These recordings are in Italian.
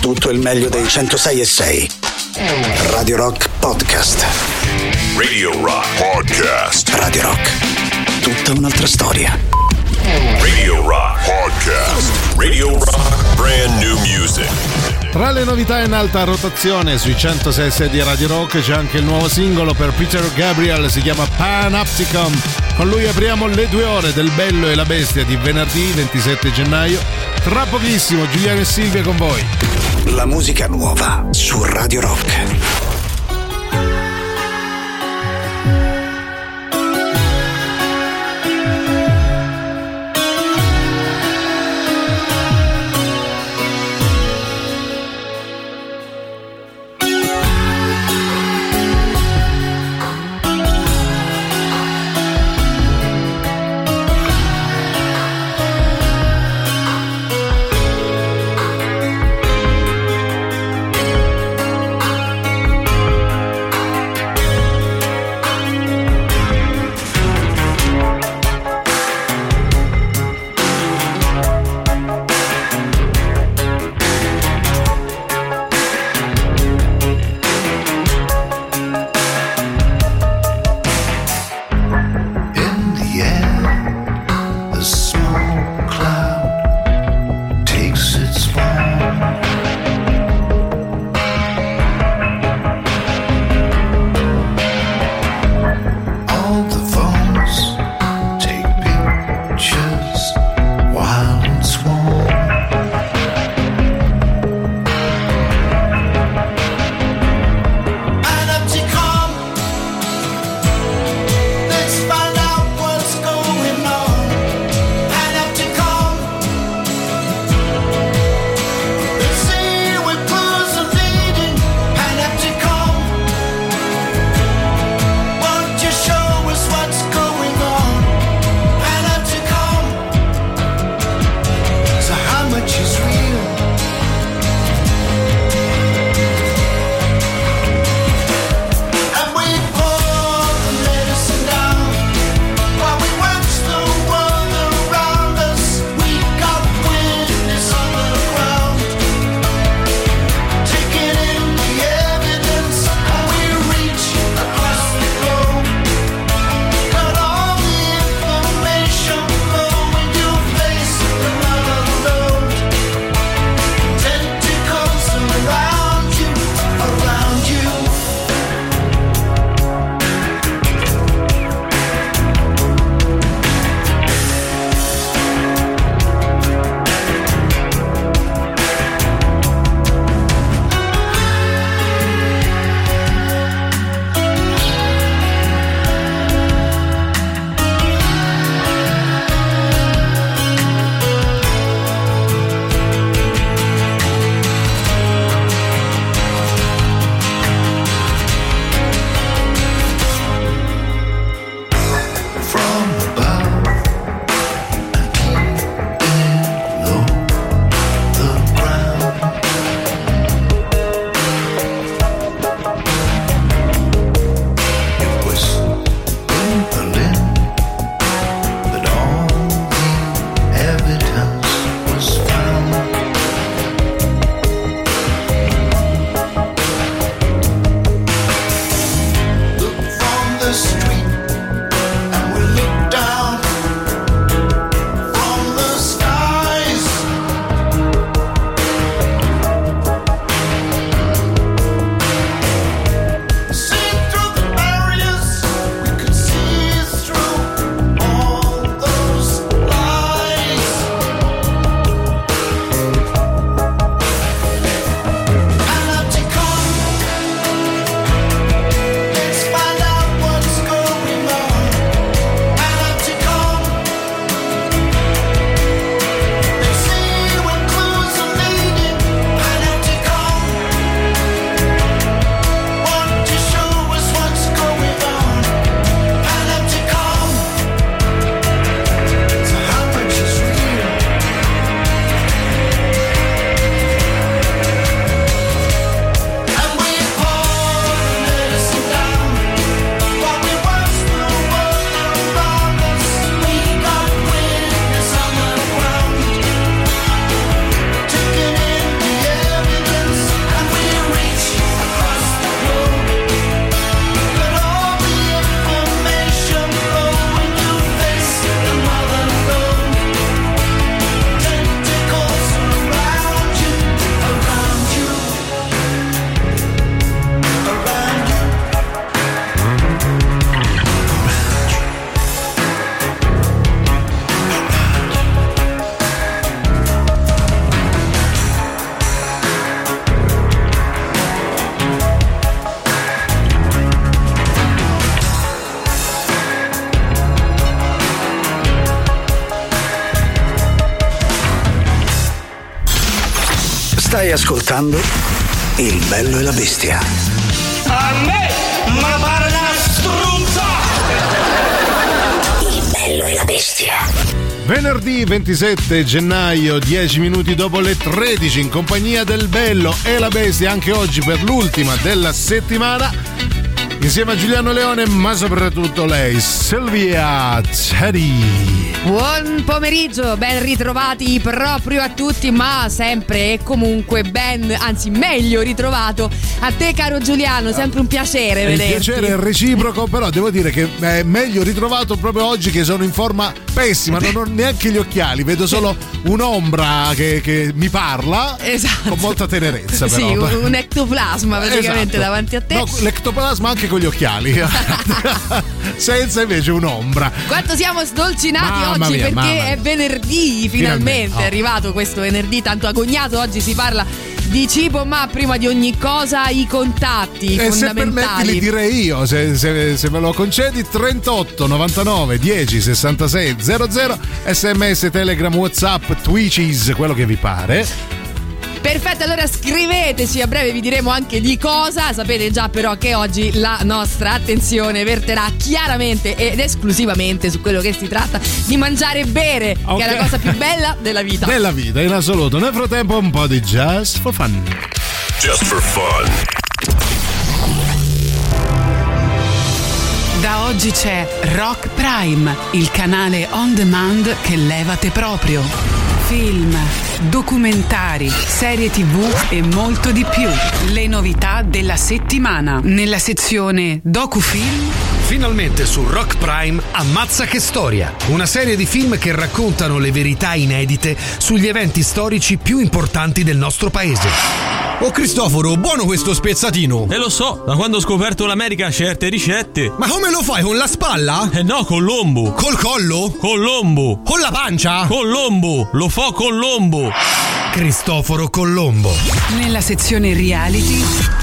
tutto il meglio dei 106 e 6. Radio Rock Podcast. Radio Rock Podcast. Radio Rock. Tutta un'altra storia. Radio Rock Podcast. Radio Rock Brand New Music. Tra le novità in alta rotazione sui 106 di Radio Rock c'è anche il nuovo singolo per Peter Gabriel, si chiama Panopticon. Con lui apriamo le due ore del Bello e la Bestia di venerdì 27 gennaio. Tra pochissimo Giuliano e Silvia con voi. La musica nuova su Radio Rock. Ascoltando Il bello e la bestia. A me, ma pare una struzza! Il bello e la bestia. Venerdì 27 gennaio, 10 minuti dopo le 13, in compagnia del Bello e la Bestia, anche oggi per l'ultima della settimana, insieme a Giuliano Leone, ma soprattutto lei, Silvia Teddy. Buon pomeriggio, ben ritrovati proprio a tutti, ma sempre e comunque ben, anzi meglio ritrovato a te caro Giuliano, sempre un piacere Il vederti. piacere è reciproco, però devo dire che è meglio ritrovato proprio oggi che sono in forma pessima, non ho neanche gli occhiali, vedo solo un'ombra che, che mi parla Esatto. con molta tenerezza. Sì, però. un, un ectoplasma praticamente Esatto. davanti a te. No, l'ectoplasma anche con gli occhiali, senza invece un'ombra. Quanto siamo sdolcinati Mamma oggi mia, perché è venerdì, finalmente, Finalmente, oh. è arrivato questo venerdì tanto agognato, oggi si parla di cibo, ma prima di ogni cosa i contatti E se permetti li direi io, se, se- se me lo concedi, 38 99 10 66 00, sms, telegram, whatsapp, twitches, quello che vi pare. Perfetto, allora scriveteci, a breve vi diremo anche di cosa. Sapete già però che oggi la nostra attenzione verterà chiaramente ed esclusivamente su quello che si tratta di mangiare e bere, Ok. che è la cosa più bella della vita. Della vita, in assoluto. Nel frattempo un po' di Just for Fun. Just for fun. Da oggi c'è Rock Prime, il canale on demand che levate proprio. Film, documentari, serie tv e molto di più. Le novità della settimana nella sezione Docufilm Finalmente su Rock Prime Ammazza che storia, una serie di film che raccontano le verità inedite sugli eventi storici più importanti del nostro paese. Oh Cristoforo, buono questo spezzatino! E lo so, da quando ho scoperto l'America certe ricette. Ma come lo fai? Con la spalla? Eh no, con l'ombu. Col collo? Con l'ombu. Con la pancia? Con l'ombu. Lo fo con l'ombu. Cristoforo Colombo. nella sezione reality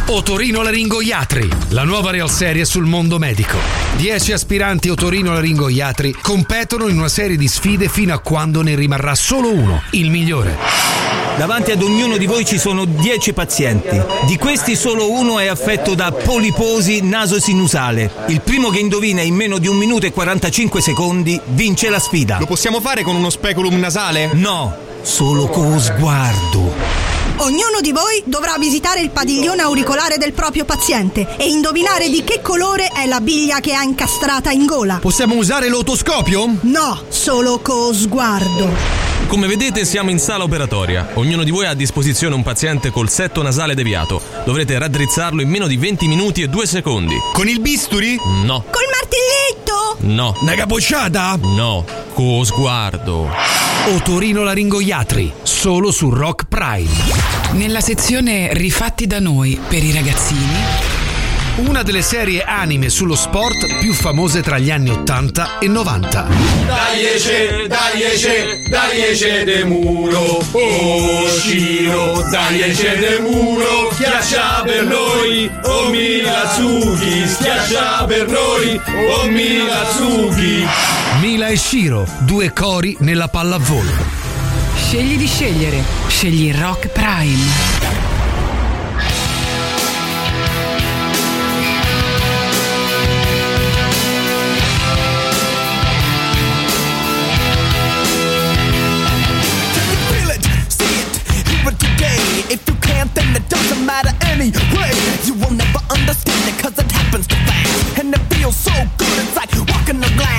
Otorino Laringoiatri, la nuova real serie sul mondo medico. Dieci aspiranti Otorino Laringoiatri competono in una serie di sfide fino a quando ne rimarrà solo uno, il migliore. Davanti ad ognuno di voi ci sono 10 pazienti. Di questi solo uno è affetto da poliposi naso-sinusale. Il primo che indovina in meno di un minuto e 45 secondi vince la sfida. Lo possiamo fare con uno speculum nasale? No, solo con sguardo. Ognuno di voi dovrà visitare il padiglione auricolare del proprio paziente e indovinare di che colore è la biglia che ha incastrata in gola. Possiamo usare l'otoscopio? No, solo co sguardo. Come vedete siamo in sala operatoria. Ognuno di voi ha a disposizione un paziente col setto nasale deviato. Dovrete raddrizzarlo in meno di 20 minuti e 2 secondi. Con il bisturi? No, Col martelletto! no, Una capocciata? no. Con sguardo. Otorino Laringoiatri, solo su Rock Prime. Nella sezione Rifatti da noi per i ragazzini Una delle serie anime sullo sport più famose tra gli anni 80 e 90. Dagliece, dagliece, dagliece de muro, oh Ciro, dagliece de muro, schiaccia per noi, oh Milatsuki, schiaccia per noi, oh Milatsuki. Mila e Shiro, due cori nella pallavolo. Scegli di scegliere. Scegli Rock Prime. If you can't, then it doesn't matter anyway. You will never understand it cause it happens too fast. And it feels so good, it's like walking the glass.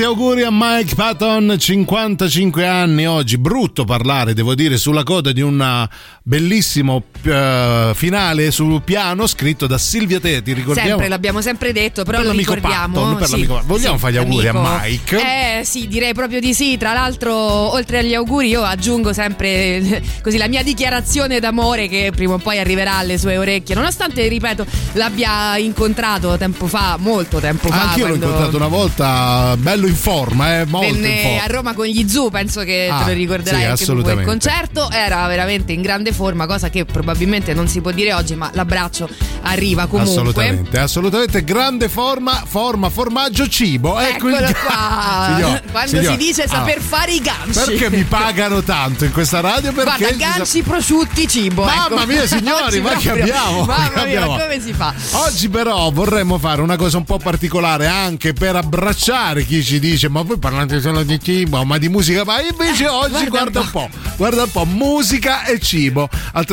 Tanti auguri a Mike Patton, 55 anni. Oggi, brutto parlare devo dire sulla coda di un bellissimo uh, finale sul piano scritto da Silvia Te, ti ricordiamo? Sempre, l'abbiamo sempre detto, però per lo ricordiamo. Patton, sì, Vogliamo sì, fare gli auguri amico. a Mike? Eh sì, direi proprio di sì. Tra l'altro, oltre agli auguri, io aggiungo sempre eh, così la mia dichiarazione d'amore che prima o poi arriverà alle sue orecchie. Nonostante, ripeto, l'abbia incontrato tempo fa, molto tempo fa. Anch'io l'ho quando incontrato una volta, bello in forma, eh, molto Venne a Roma con gli Zoo, penso che Ah, te lo ricorderai sì, anche assolutamente. concerto. Era veramente in grande forma, cosa che probabilmente non si può dire oggi, ma l'abbraccio arriva comunque. Assolutamente, assolutamente grande forma, forma, formaggio, cibo. Ecco Eccolo il- qua. Signor, Quando signor. si dice saper Ah, fare i ganci. Perché mi pagano tanto in questa radio? Perché Guarda, si sa- ganci, prosciutti, cibo. Mamma ecco. mia, signori, Oggi ma che abbiamo? Mamma Che mia, abbiamo? ma come si fa? Oggi però vorremmo fare una cosa un po' particolare anche per abbracciare chi ci dice ma voi parlate solo di cibo, ma di musica, ma invece oggi Eh, guarda guarda, un po', guarda un po', musica e cibo. Al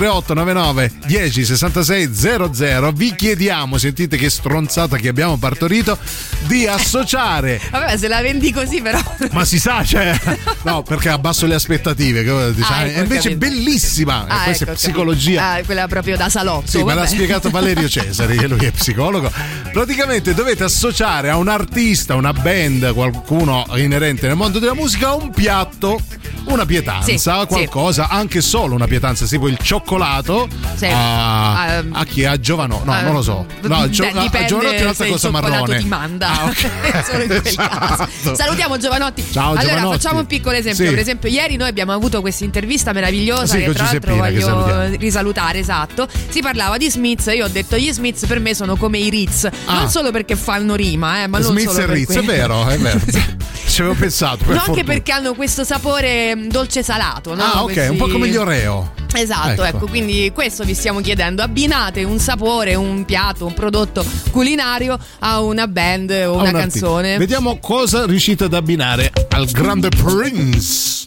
3899 10 66 00 vi chiediamo, sentite che stronzata che abbiamo partorito, di associare Vabbè, se la vendi così, però. ma si sa, cioè, no, perché abbasso le aspettative. che dice, Ah, ah, ecco, invece capito. bellissima. Ah, questa ecco, è psicologia. Ah, quella proprio da salotto. Sì, me l'ha vabbè. spiegato Valerio Cesari, che lui è psicologo. Praticamente dovete associare a un artista, una band, qualcuno inerente nel mondo della musica, un piatto, una pietanza, Sì, qualcosa, anche solo una pietanza, tipo il cioccolato Sì. a, Ah, a chi? A Giovano? No, eh, non lo so. No, beh, Gio- a- a dipende Giovanotti è un'altra cosa marrone. ti manda. Ah, ok. Solo in quel Esatto. Salutiamo Giovanotti. Ciao, allora, Giovanotti. facciamo un piccolo esempio. Sì. Per esempio, ieri noi abbiamo avuto questa intervista meravigliosa Sì, che tra l'altro voglio risalutare, esatto. Si parlava di Smith, io ho detto gli Smiths per me sono come i Ritz, Ah. non solo perché fanno rima, eh, ma non Smith solo e Ritz, è vero, è vero. Ci avevo pensato. per No, anche perché hanno questo sapore mm, dolce salato, no? Ah, ok, Questi- un po' come gli Oreo. Esatto, Ecco. ecco. quindi questo vi stiamo chiedendo. Abbinate un sapore, un piatto, un prodotto culinario a una band o a una un canzone. Vediamo cosa riuscite ad abbinare al grande Prince.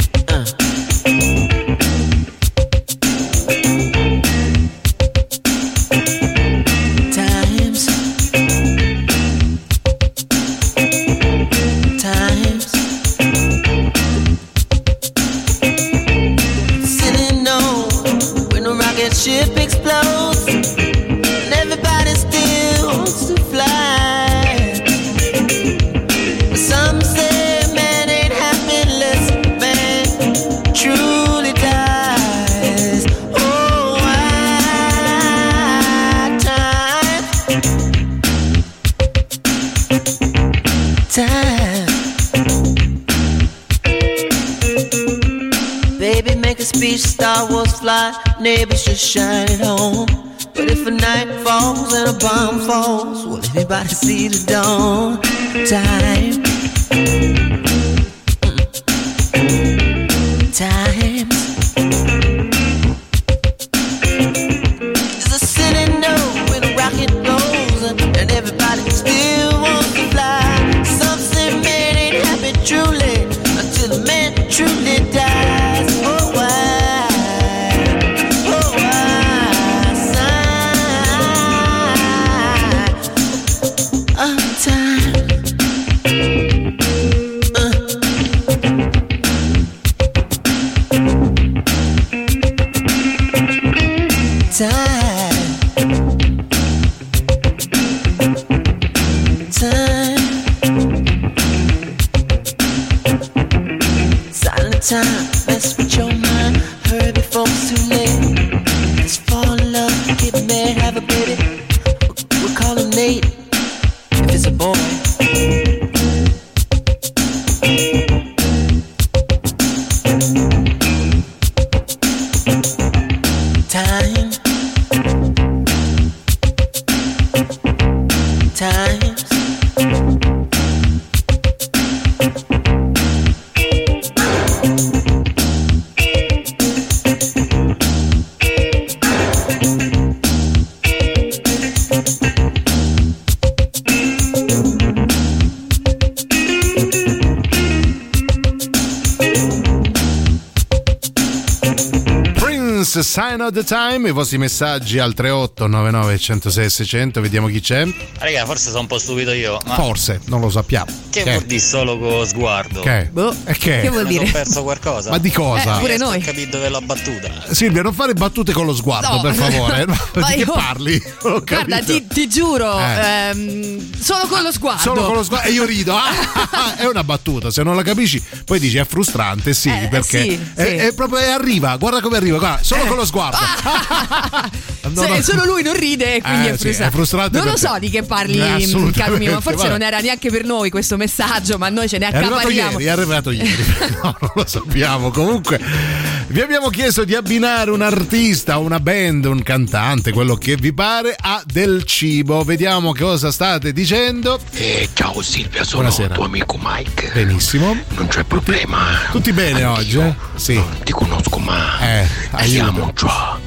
Neighbors just shine it home. But if a night falls and a bomb falls, will anybody see the dawn? Time. The Time, i vostri messaggi al 38 99 106 600, vediamo chi c'è. Raga, forse sono un po' stupido io. Ma Forse, non lo sappiamo. che vuol dire solo con sguardo? Che? E che? Mi sono perso qualcosa? Ma di cosa? Eh, pure Non noi. Ho capito dove l'ho battuta. Silvia, non fare battute con lo sguardo, No. per favore. Di che io- parli? Ho Guarda, ti, ti giuro, Eh. ehm, solo con lo sguardo. Solo con lo sguardo e io rido. Ah, è una battuta, se non la capisci, poi dici è frustrante, sì, Eh, perché sì, è, sì. è proprio è arriva, guarda come arriva, guarda, solo con lo sguardo. No, Se- no. Solo lui non ride e quindi Eh, è sì, frustrante. è frustrante non lo so di che parli, Eh, caro mio, ma forse vabbè. non era neanche per noi questo messaggio, ma noi ce ne È arrivato accapariamo. ieri, è arrivato ieri. No, non lo sappiamo. Comunque, vi abbiamo chiesto di abbinare un artista, una band, un cantante, quello che vi pare, a del cibo. Vediamo cosa state dicendo. Eh, ciao Silvia, sono Buonasera. tuo amico Mike. Benissimo. Non c'è problema. Tutti bene oggi? eh? Sì. Non ti conosco ma Eh, chiamo aiuto. ciao.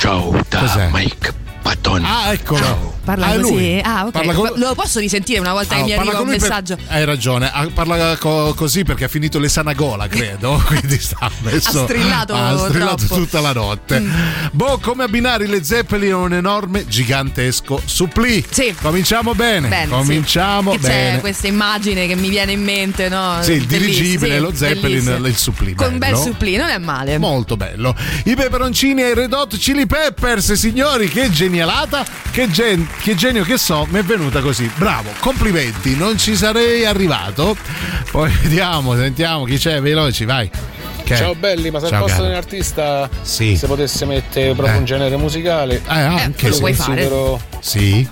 Ciao da Cos'è? Mike Patton. Ah, eccolo. Parla Ah, così. lui. Ah, ok. Con- Lo posso risentire una volta Ah, che mi arriva un lui per- messaggio? Hai ragione, ah, parla co- così perché ha finito l'esanagola, credo. Quindi sta messo. Ha strillato ha strillato troppo. Mm. tutta la notte. Boh, come abbinare le Zeppelin a un enorme, gigantesco supplì. Sì. Cominciamo bene. Bene, Cominciamo sì. Bene. C'è questa immagine che mi viene in mente, no? Sì, il dirigibile, sì, lo Zeppelin, bellissimo. il supplì. Con un bel supplì, non è male. Molto bello. I peperoncini e i Red Hot Chili Peppers, signori, che genialata, che, gen- che genio che so, mi è venuta così. Bravo, complimenti, non ci sarei arrivato. Poi vediamo, sentiamo chi c'è, veloci, vai. Che? Ciao belli, ma se al Ciao, posto di un artista Sì. se potesse mettere proprio Eh. un genere musicale, Eh, anche lo sì. considero Sì.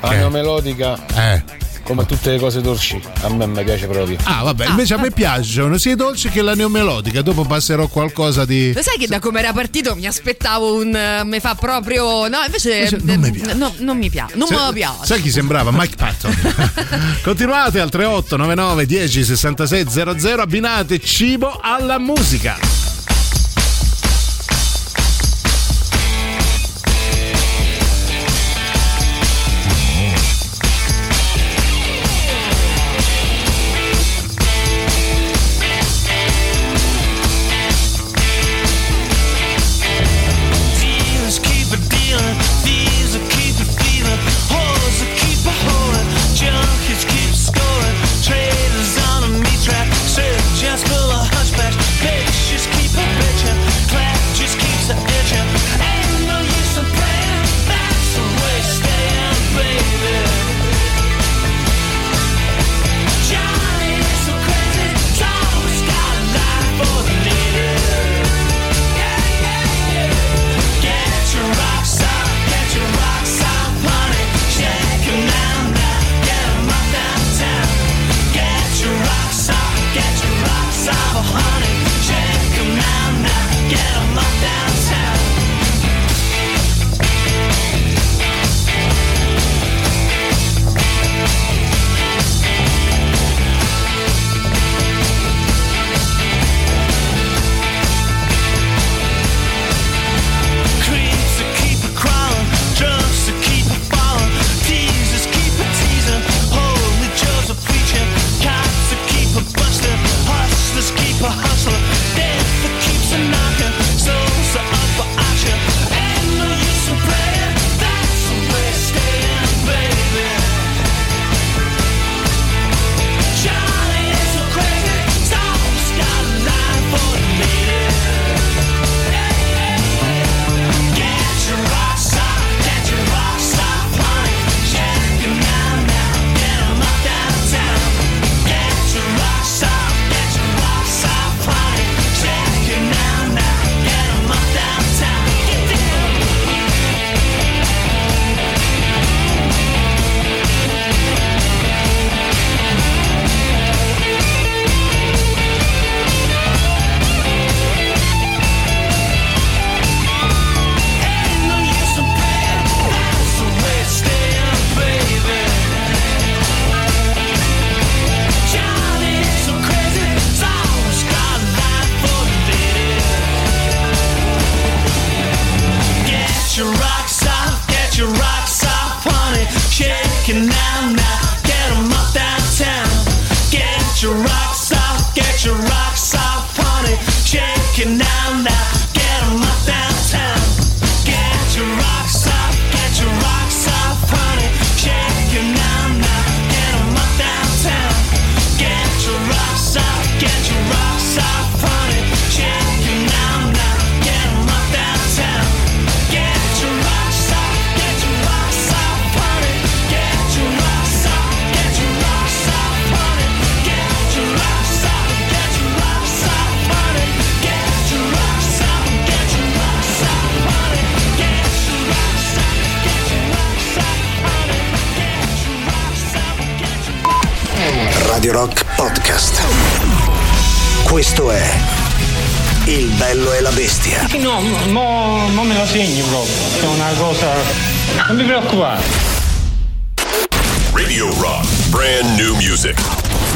la Che? neomelodica Eh. Come tutte le cose dolci. A me mi piace proprio. Ah, vabbè, invece a me piacciono sia i dolci che la neomelodica. Dopo passerò qualcosa di. Lo sai che da come era partito mi aspettavo un. eh, mi fa proprio. No, invece. Invece non mi piace. No, non mi piace. Non Sai- me lo piace. Sai chi sembrava? Mike Patton. Continuate al 38 99 10 66 00. Abbinate cibo alla musica. Podcast. Questo è Il bello e la bestia. No, mo, mo me lo segni proprio, è una cosa. Non mi preoccupare. Radio Rock, brand new music.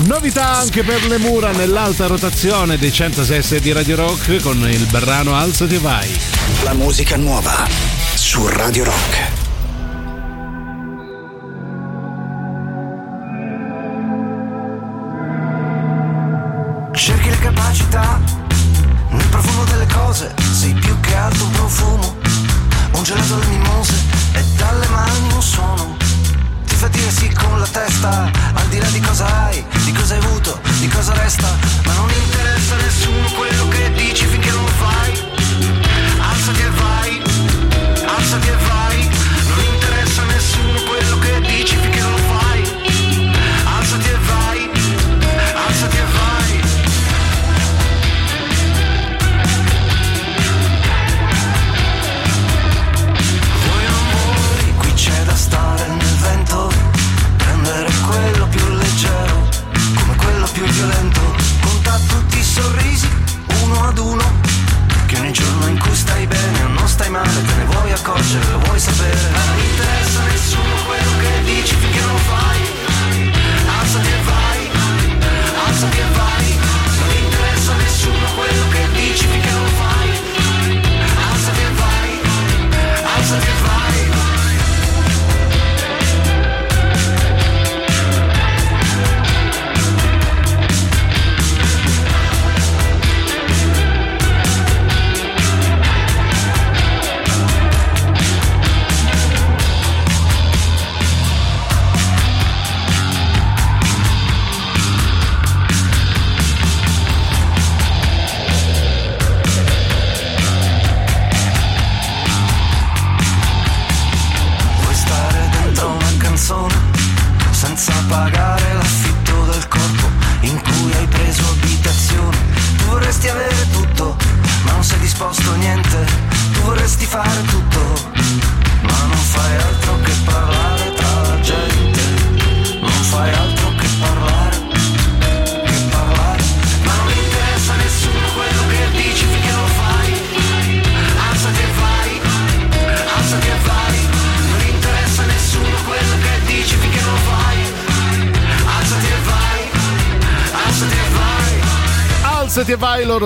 Novità anche per le mura nell'alta rotazione dei 106 di Radio Rock con il brano Alzati e vai. La musica nuova su Radio Rock.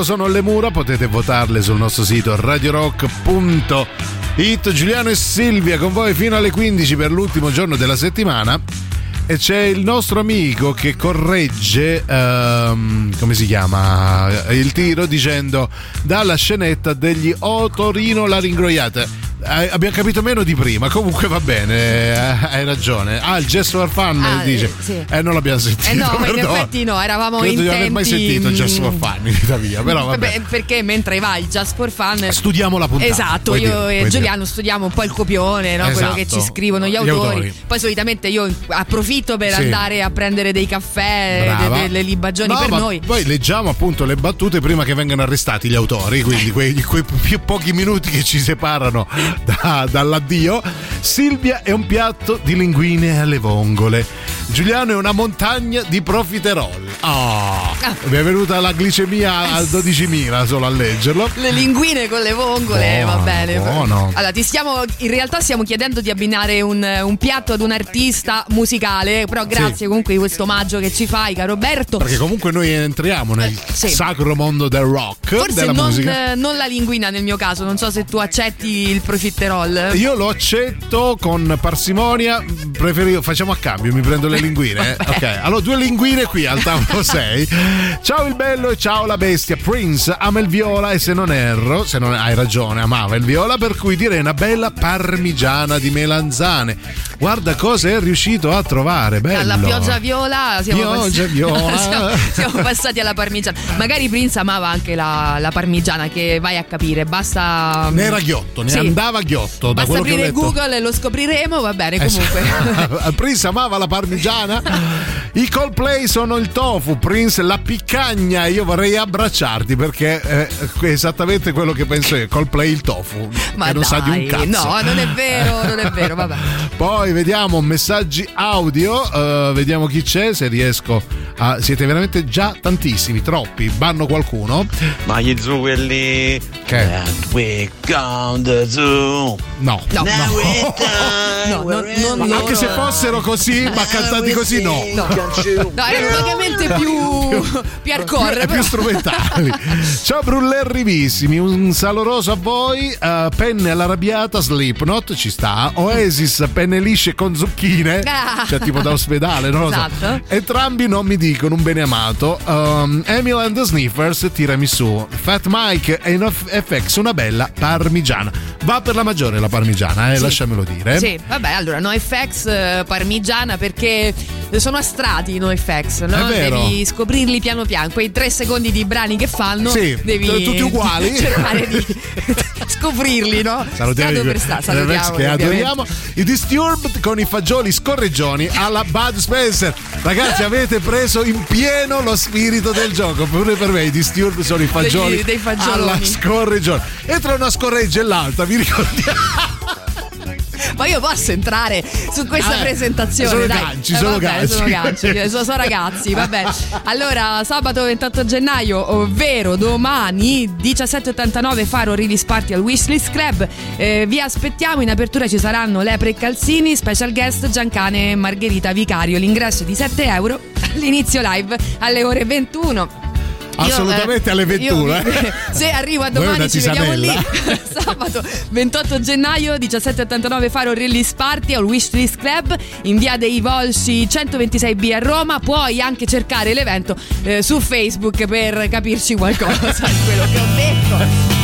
Loro sono le mura, potete votarle sul nostro sito radiorock.it. Giuliano e Silvia con voi fino alle 15 per l'ultimo giorno della settimana. E c'è il nostro amico che corregge, ehm, come si chiama, il tiro dicendo dalla scenetta degli Otorino la ringroiata. Eh, abbiamo capito meno di prima, comunque va bene, eh, hai ragione. Ah, il gesto for fun Ah, dice. eh, sì. Eh, non l'abbiamo sentito. Eh no, in effetti no, eravamo Credo di non aver mai sentito il gesto for fun in vita mia, però vabbè. Vabbè, perché mentre vai just for fun Studiamo la puntata, Esatto, io dire, e Giuliano studiamo un po' il copione, no? quello Esatto. che ci scrivono gli Gli autori. autori. Poi solitamente io approfitto per Sì. andare a prendere dei caffè, de- delle libagioni No, per noi. Poi leggiamo appunto le battute prima che vengano arrestati gli autori, quindi quei, quei più pochi minuti che ci separano da- dall'addio. Silvia è un piatto di linguine alle vongole. Giuliano è una montagna di profiterol. Oh, mi è venuta la glicemia a 12.000 solo a leggerlo. Le linguine con le vongole, Buono, va bene. buono. Allora, ti stiamo, in realtà stiamo chiedendo di abbinare un, un piatto ad un artista musicale, però grazie Sì. comunque di questo omaggio che ci fai, caro Roberto. Perché comunque noi entriamo nel sì. sacro mondo del rock, Forse della non, musica. eh, non la linguina nel mio caso, non so se tu accetti il profiterol. Io lo accetto con parsimonia, preferio, facciamo a cambio, mi prendo le linguine? eh? Ok, allora due linguine qui al tavolo 6. Ciao il bello e ciao la bestia. Prince ama il viola e se non erro, se non hai ragione, amava il viola, per cui direi una bella parmigiana di melanzane. Guarda cosa è riuscito a trovare, bello. Dalla pioggia viola siamo, Pioggia pass- viola. siamo, siamo passati alla parmigiana. Magari Prince amava anche la, la parmigiana, che vai a capire. Basta. Ne era ghiotto, ne Sì. andava ghiotto. Da Basta aprire. Google e lo scopriremo, va bene Eh, comunque. Prince amava la parmigiana. I Coldplay sono il tofu, Prince la piccagna. Io vorrei abbracciarti perché eh, è esattamente quello che penso io. Coldplay il tofu. Ma che non sa di un dai, cazzo. no, non è vero, non è vero, vabbè. Poi vediamo messaggi audio, eh, vediamo chi c'è, se riesco a... Siete veramente già tantissimi, troppi. Banno qualcuno? Ma gli zoo quelli. Che? We gone the zoo. No. No, no. No, non- in Ma anche se fossero così, ma cantati così, no. No, no erano vagamente più, più hardcore. Più- più strumentali. Ciao brullerrivissimi, un saloroso a voi. eh, penne all'arrabbiata, Slipknot ci sta. Oasis, penne lisce con zucchine. Ah. Cioè, tipo da ospedale, non lo so. Esatto. Entrambi non mi dicono un bene amato. Um, Emil and the Sniffers, tirami su. Fat Mike e in FX, una bella parmigiana. Va per la maggiore la parmigiana, eh, Sì. lasciamelo dire. Sì, vabbè, allora NoFX eh, parmigiana perché sono astrati i NoFX, no? Devi scoprirli piano piano, quei tre secondi di brani che fanno, Sì, devi tutti uguali. cercare di scoprirli, no? Salutiamo Stato per sta- Rex salutiamoli, che adoriamo. I Disturbed con i fagioli scorreggioni alla Bud Spencer. Ragazzi, avete preso in pieno lo spirito del gioco. Pure per me i Disturbed sono i fagioli dei fagioloni. alla scorreggione. E tra una scorreggia e l'altra, vi ricordiamo. Ma io posso entrare su questa Eh, presentazione? sono dai. ganci, Eh, sono vabbè, ganci. Sono ganci, sono, sono ragazzi, vabbè. Allora, sabato 28 gennaio, ovvero domani, 17.89 Faro Release Party al Wishlist Club. Eh, vi aspettiamo, in apertura ci saranno Lepre e Calzini, special guest Giancane e Margherita Vicario. L'ingresso è di 7 euro, all'inizio live alle ore 21. Assolutamente eh, alle 21. io- eh. se arrivo a domani ci vediamo lì. tisanella. Sabato 28 gennaio 1789 Faro Release Party al Wishlist Club in via dei Volsci 126B a Roma. Puoi anche cercare l'evento eh, su Facebook per capirci qualcosa di quello che ho detto.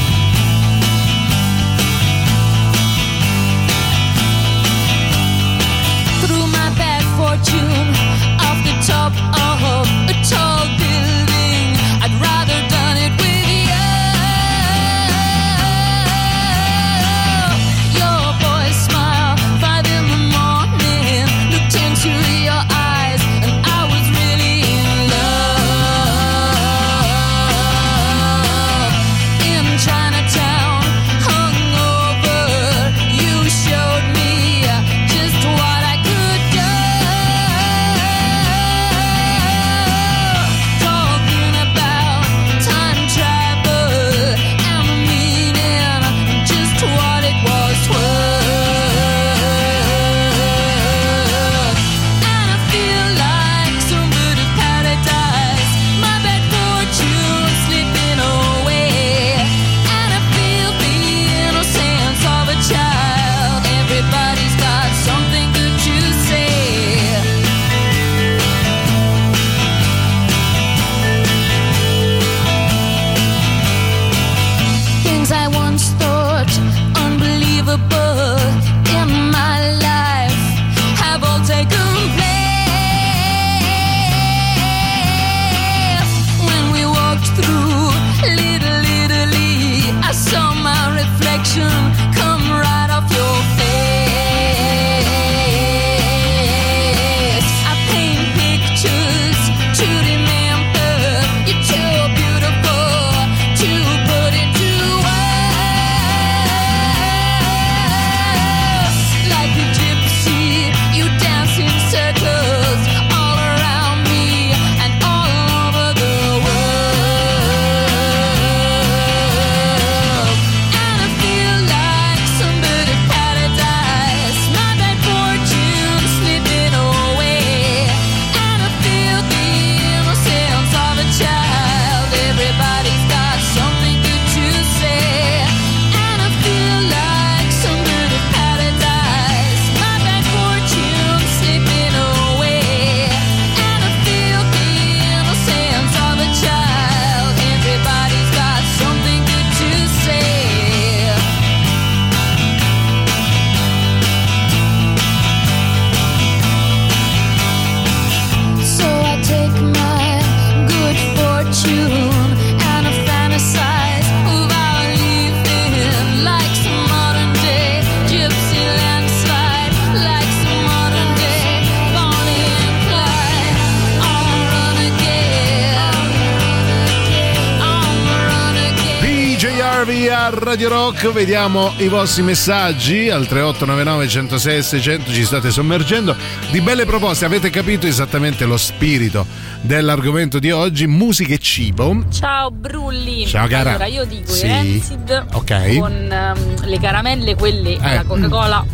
Radio Rock, vediamo i vostri messaggi al 3899 106 600, ci state sommergendo di belle proposte, avete capito esattamente lo spirito dell'argomento di oggi, musica e cibo. Ciao Brulli. Ciao, cara. Allora io dico Sì. i Rancid Ok. con ehm, le caramelle quelle Eh. e la Coca-Cola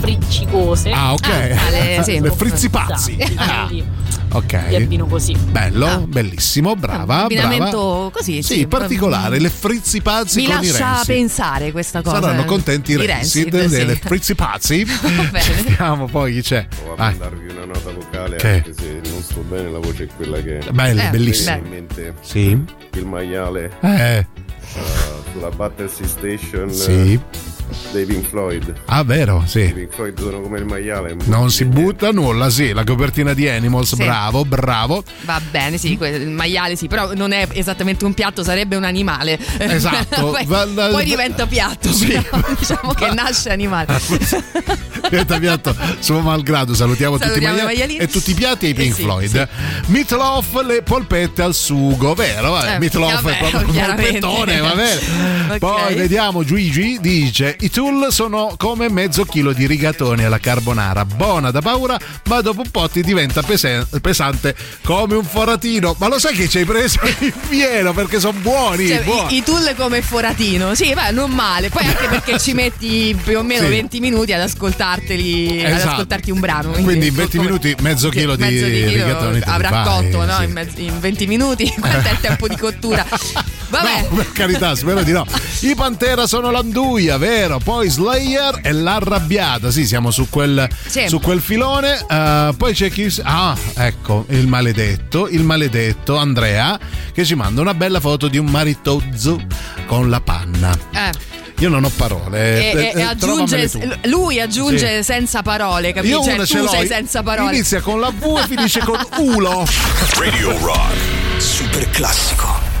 friccicose. Ah, ok. le, Le frizzipazzi. Ah. Ok. Li abbino così. Bello, bellissimo, brava, abbinamento brava. così, Sì, sì. particolare, le frizzipazzi Mi con i lascia pensare questa cosa. Saranno contenti i I Rancid, Rancid, sì. delle frizzipazzi. Vediamo poi chi c'è. Provo a mandarvi una nota vocale Che? anche se non sto bene la voce è quella che è Bella, Mi bellissima. mente Sì. il maiale Eh. eh, sulla Battersea Station Sì. eh, dei Pink Floyd Ah, vero, i sì. Pink Floyd sono come il maiale Non si butta nulla, sì, la copertina di Animals, Sì. bravo, bravo. Va bene, sì, il maiale sì, però non è esattamente un piatto, sarebbe un animale. Esatto. poi, poi diventa piatto, Sì. però, diciamo che nasce animale. Diventa piatto suo malgrado. Salutiamo, tutti i Salutiamo i maiali maialini. e tutti i piatti ai Pink Eh sì, Floyd. Meatloaf, le polpette al sugo, vero? Vabbè, Eh, Meatloaf vabbè, è proprio un polpettone, va bene. Ok. Poi vediamo, Luigi dice: I tool sono come mezzo chilo di rigatoni alla carbonara, buona da paura, ma dopo un po' ti diventa pese- pesante come un foratino. Ma lo sai che ci hai preso in pieno perché sono buoni, Cioè, buoni. i, i tool come foratino, sì, beh, non male. Poi anche perché ci metti più o meno Sì. 20 minuti ad ascoltarteli, ad Esatto. ascoltarti un brano. Quindi in 20 come- minuti mezzo chilo di mezzo chilo rigatoni avrà cotto no? sì. in, mezzo- in 20 minuti quanto è il tempo di cottura vabbè No, per carità, spero di no. I Pantera sono l'anduia, vero? Poi Slayer e l'arrabbiata. Sì, siamo su quel, su quel filone. Eh, poi c'è chi. Ah, ecco, il maledetto, il maledetto Andrea, che ci manda una bella foto di un maritozzo con la panna. Eh, Io non ho parole. e, eh, e- e eh, aggiunge lui aggiunge Sì. senza parole capisci? Io Cioè, una ce tu l'ho. sei senza parole Inizia con la V e finisce con Ulo. Radio Rock. Super classico.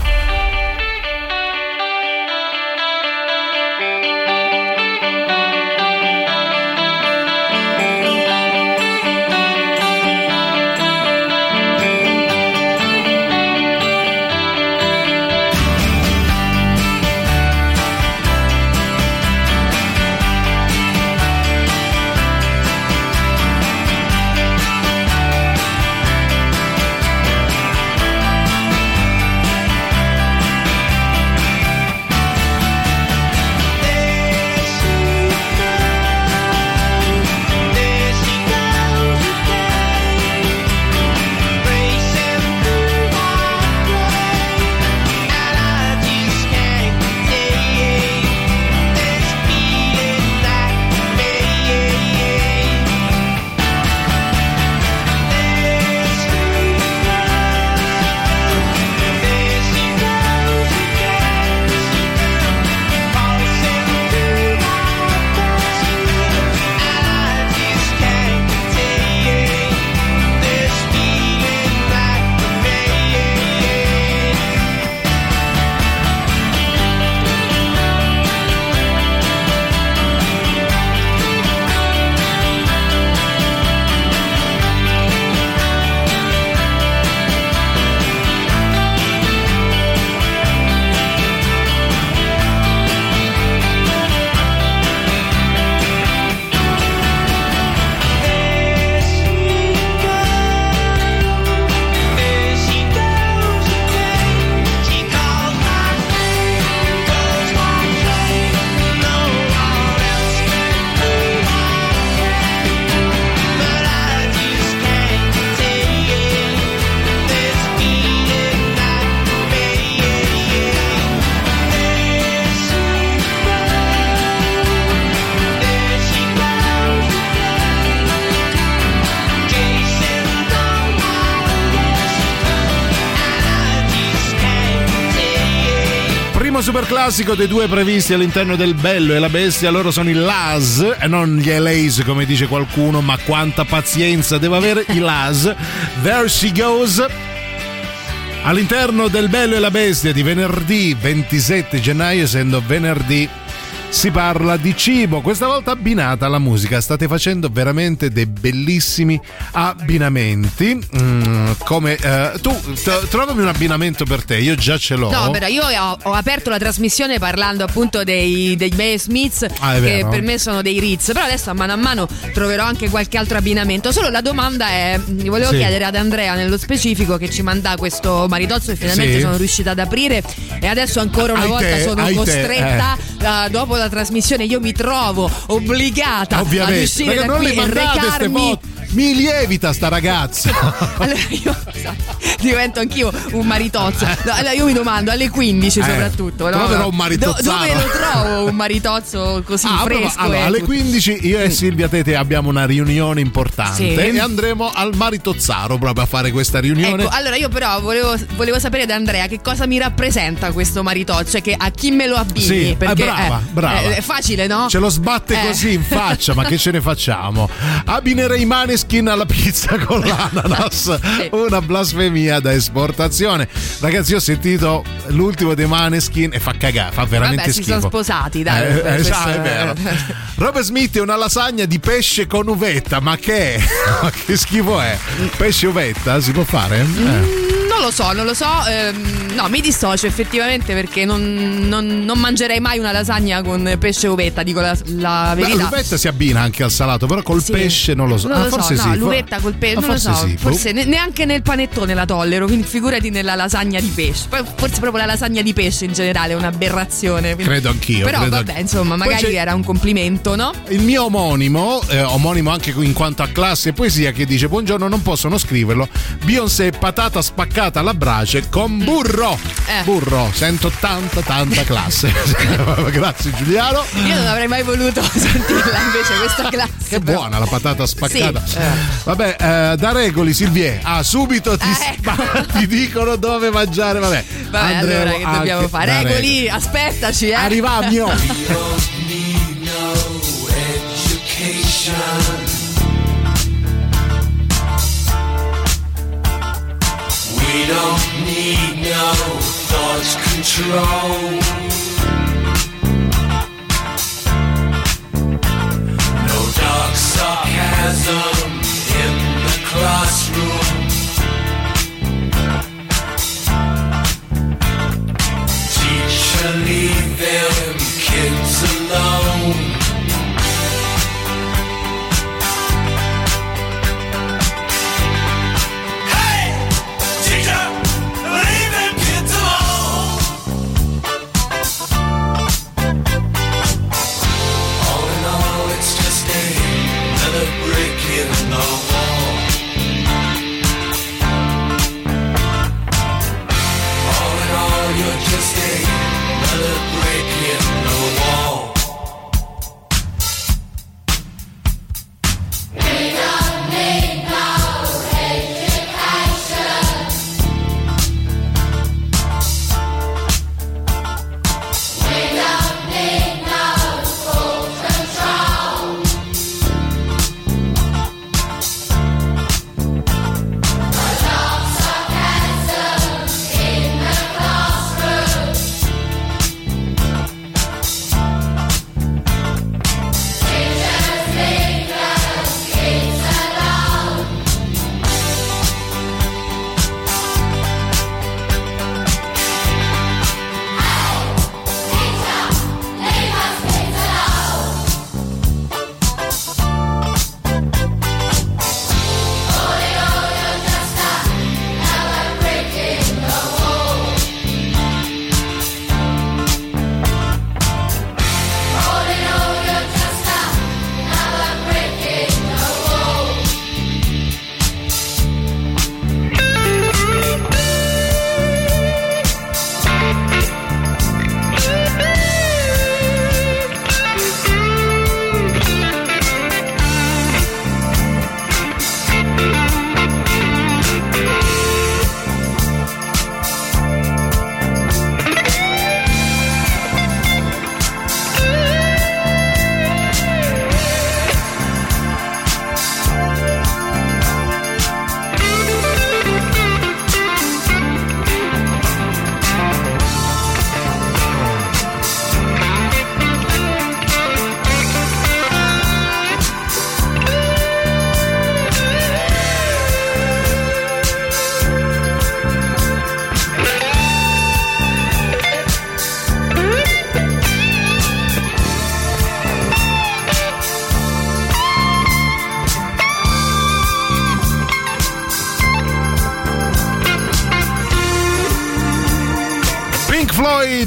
Classico dei due previsti all'interno del Bello e la Bestia, loro sono i Las e non gli LAs come dice qualcuno, ma quanta pazienza deve avere i Las. There she goes. All'interno del Bello e la Bestia di venerdì 27 gennaio, essendo venerdì si parla di cibo, questa volta abbinata alla musica. State facendo veramente dei bellissimi abbinamenti. Mm, come eh, tu t- trovami un abbinamento per te, io già ce l'ho. No, però io ho, ho aperto la trasmissione parlando appunto dei, dei Bay Smiths, Ah, che per me sono dei Ritz, però adesso a mano a mano troverò anche qualche altro abbinamento. Solo la domanda è: mi volevo Sì. chiedere ad Andrea nello specifico che ci manda questo maritozzo e finalmente Sì. sono riuscita ad aprire e adesso ancora una Hai volta te, sono hai te, costretta eh, dopo la trasmissione. Io mi trovo obbligata ad Ovviamente, uscire perché da qui e recarmi. Mi lievita sta ragazza. Allora io divento anch'io un maritozzo. Allora io mi domando alle 15 Eh, soprattutto. no? troverò un maritozzaro. Do- dove lo trovo un maritozzo così Ah, fresco? allora, e alle tutto? 15 io e Silvia Tete abbiamo una riunione importante Sì. e andremo al Maritozzaro proprio a fare questa riunione. Ecco, allora io però volevo, volevo sapere da Andrea che cosa mi rappresenta questo maritozzo, cioè che a chi me lo abbini. Sì, eh, perché brava, eh, brava. eh, È facile, no? Ce lo sbatte Eh. così in faccia, ma che ce ne facciamo? Abbinerei i maneskin alla pizza con l'ananas, una blasfemia da esportazione. Ragazzi, io ho sentito l'ultimo dei maneskin e fa cagare, fa veramente Vabbè, si schifo. sono sposati, dai. Eh, eh, questo- è vero. Robert Smith è una lasagna di pesce con uvetta, ma che è? Che schifo è? Pesce uvetta si può fare? Eh. Non lo so, non lo so. ehm, no, mi dissocio effettivamente perché non, non- non mangerei mai una lasagna con pesce e uvetta, dico la, la Beh, verità. l'uvetta si abbina anche al salato, però col Sì. pesce non lo so. Non Ah, lo forse so, sì. no, l'uvetta col pesce, Ah, non lo so. sì. Forse ne- neanche nel panettone la tollero, quindi figurati nella lasagna di pesce. Poi forse proprio la lasagna di pesce in generale è un'aberrazione. quindi- Credo anch'io, Però credo vabbè, anch'io. insomma, magari era un complimento, no? Il mio omonimo, eh, omonimo anche in quanto a classe e poesia, che dice: Buongiorno, non possono scriverlo. Beyoncé patata spaccata alla brace con burro. Eh. Burro, sento tanta, tanta classe. Grazie, Giuliano. Io non avrei mai voluto sentirla invece questa classe. Che però. buona la patata spaccata. Sì, eh. Vabbè, eh, da regoli, Silvie. Ah, subito ti, spa- ti dicono dove mangiare. Vabbè. Vabbè, andremo allora che dobbiamo fare? da Regoli, aspettaci, eh. Arrivammo. We don't need no thought control. No dark sarcasm in the classroom. Teacher, leave them kids alone.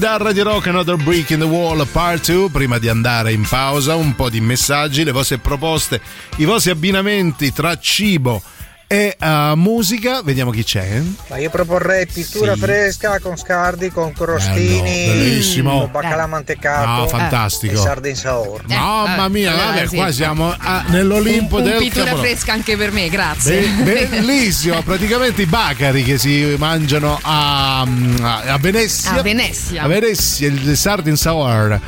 Floyd a Radio Rock Another Brick in the Wall Part 2 prima di andare in pausa un po' di messaggi le vostre proposte i vostri abbinamenti tra cibo e uh, musica vediamo chi c'è Ma io proporrei pittura Sì. fresca con scardi, con crostini, Bello, bellissimo. con baccalà mantecato No, fantastico. e sardine saor. mamma mia allora vabbè sì. qua siamo a- nell'Olimpo un, un del pittura capolavoro. fresca anche per me, grazie. Be- bellissimo, praticamente i bacari che si mangiano a, a- a Venezia. A Venezia. A Venezia, il sardine sour.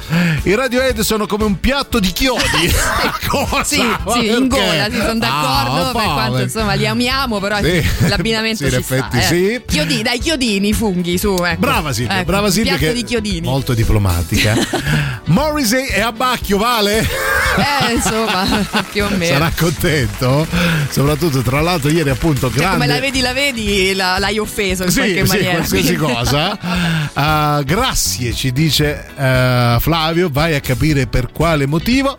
I Radiohead sono come un piatto di chiodi. Cosa? Sì, sì, in gola, sì, sono d'accordo. Ah, per quanto insomma li amiamo, però Sì. l'abbinamento Sì, ci in effetti sta. eh. sì. Chiodi- dai chiodini, funghi, su. Ecco. Brava Silvia, Ecco, brava Silvia che di chiodini. molto diplomatica. Morrissey e Abbacchio, vale? Eh, insomma, più o meno. Sarà contento? Soprattutto, tra l'altro, ieri appunto Cioè, grande. come la vedi, la vedi, la- l'hai offeso in Sì, qualche sì, maniera. qualsiasi quindi- cosa. Uh, grazie, ci dice uh, Flavio, vai a capire per quale motivo.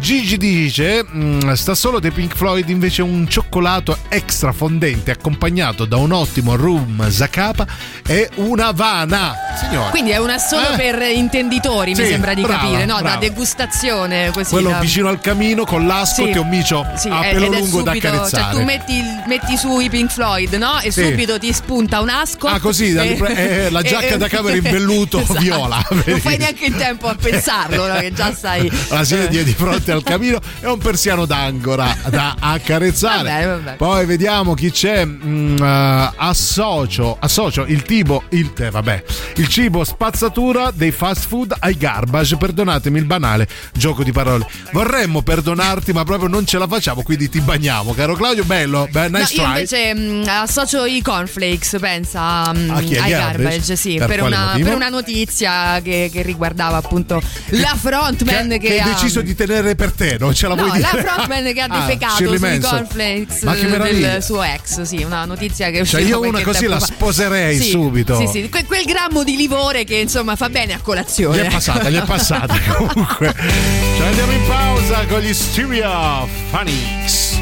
Gigi dice: "Mm, Sta solo dei Pink Floyd invece un cioccolato extra fondente accompagnato da un ottimo rum Zacapa e una Havana. Signore, Quindi è una solo Eh. per intenditori, Sì, mi sembra di brava, capire, no? brava. Da degustazione così. quello da- vicino al camino con l'ascot Sì. e un micio Sì, a pelo lungo da subito- accarezzare. Cioè, tu metti, il- metti su i Pink Floyd, no? E Sì. subito ti spunta un ascot. Ah, così, da- eh, la giacca da camera in velluto Esatto. viola, Non fai neanche in tempo a pensarlo, no? Che già stai. la sedia di fronte al camino e un persiano d'angora da accarezzare. Vabbè, vabbè. Poi vediamo chi c'è. Mm, eh, associo, associo il tipo, il, eh, vabbè, il cibo spazzatura dei fast food ai garbage. Perdonatemi il banale gioco di parole. Vorremmo perdonarti, ma proprio non ce la facciamo, quindi ti bagniamo, caro Claudio. Bello, beh, No, nice io try. invece mh, associo i cornflakes, pensa mh, chi, ai garbage? garbage, sì, Per per, una, per una notizia che, che riguardava appunto la frontman che, che hai ha deciso di tenere per te, non ce la No, vuoi la dire? frontman che ha Ah, defecato sui cornflakes Ma che meraviglia. del suo ex, sì, una notizia che Cioè, io una così la fa. sposerei Sì, subito. Sì, sì, que- quel grammo di livore che insomma fa bene a Gli colazione. è passata, gli è passata comunque. Ci andiamo in pausa con gli Styria Funnies.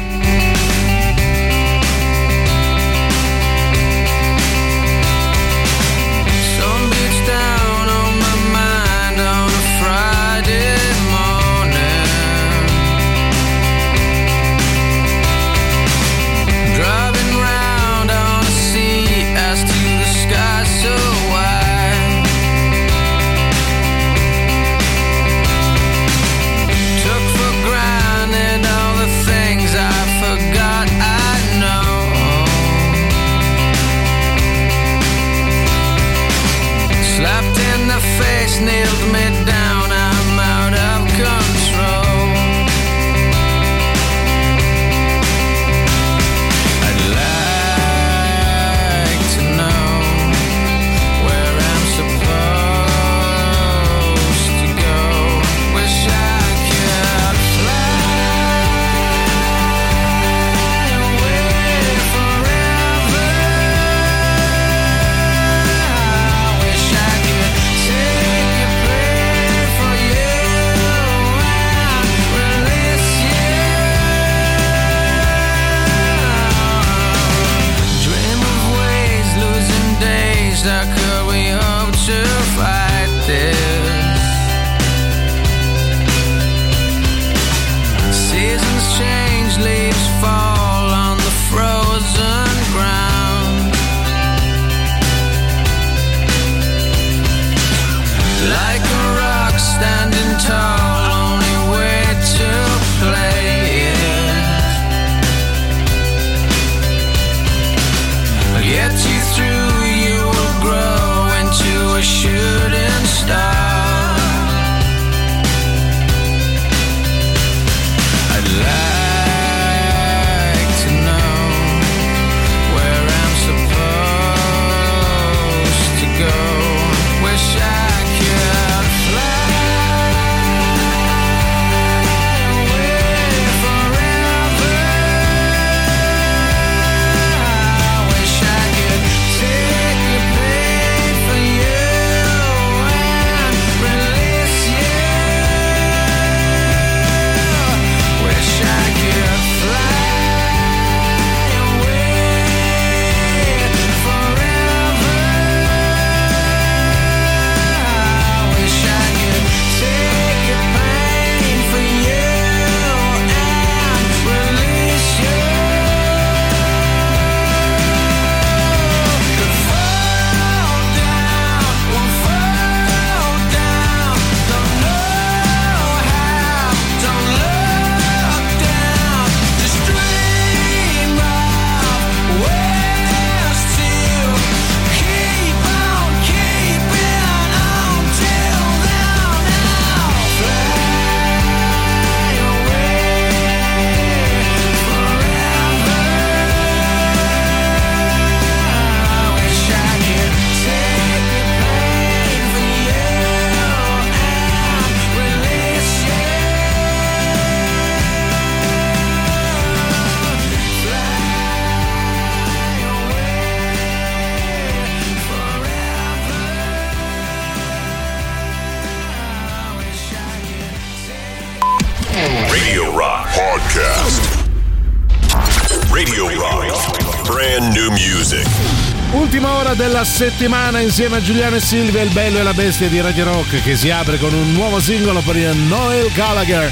Settimana insieme a Giuliano e Silvia, il bello e la bestia di Radio Rock che si apre con un nuovo singolo per Noel Gallagher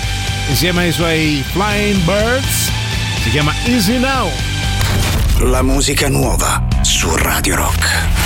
insieme ai suoi Flying Birds. Si chiama Easy Now. La musica nuova su Radio Rock.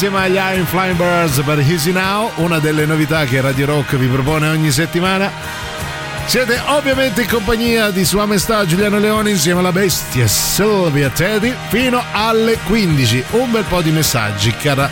Insieme agli Iron Flying Birds per Easy Now, una delle novità che Radio Rock vi propone ogni settimana. Siete ovviamente in compagnia di Sua Maestà Giuliano Leone insieme alla bestia Silvia Teddy fino alle 15. Un bel po' di messaggi, cara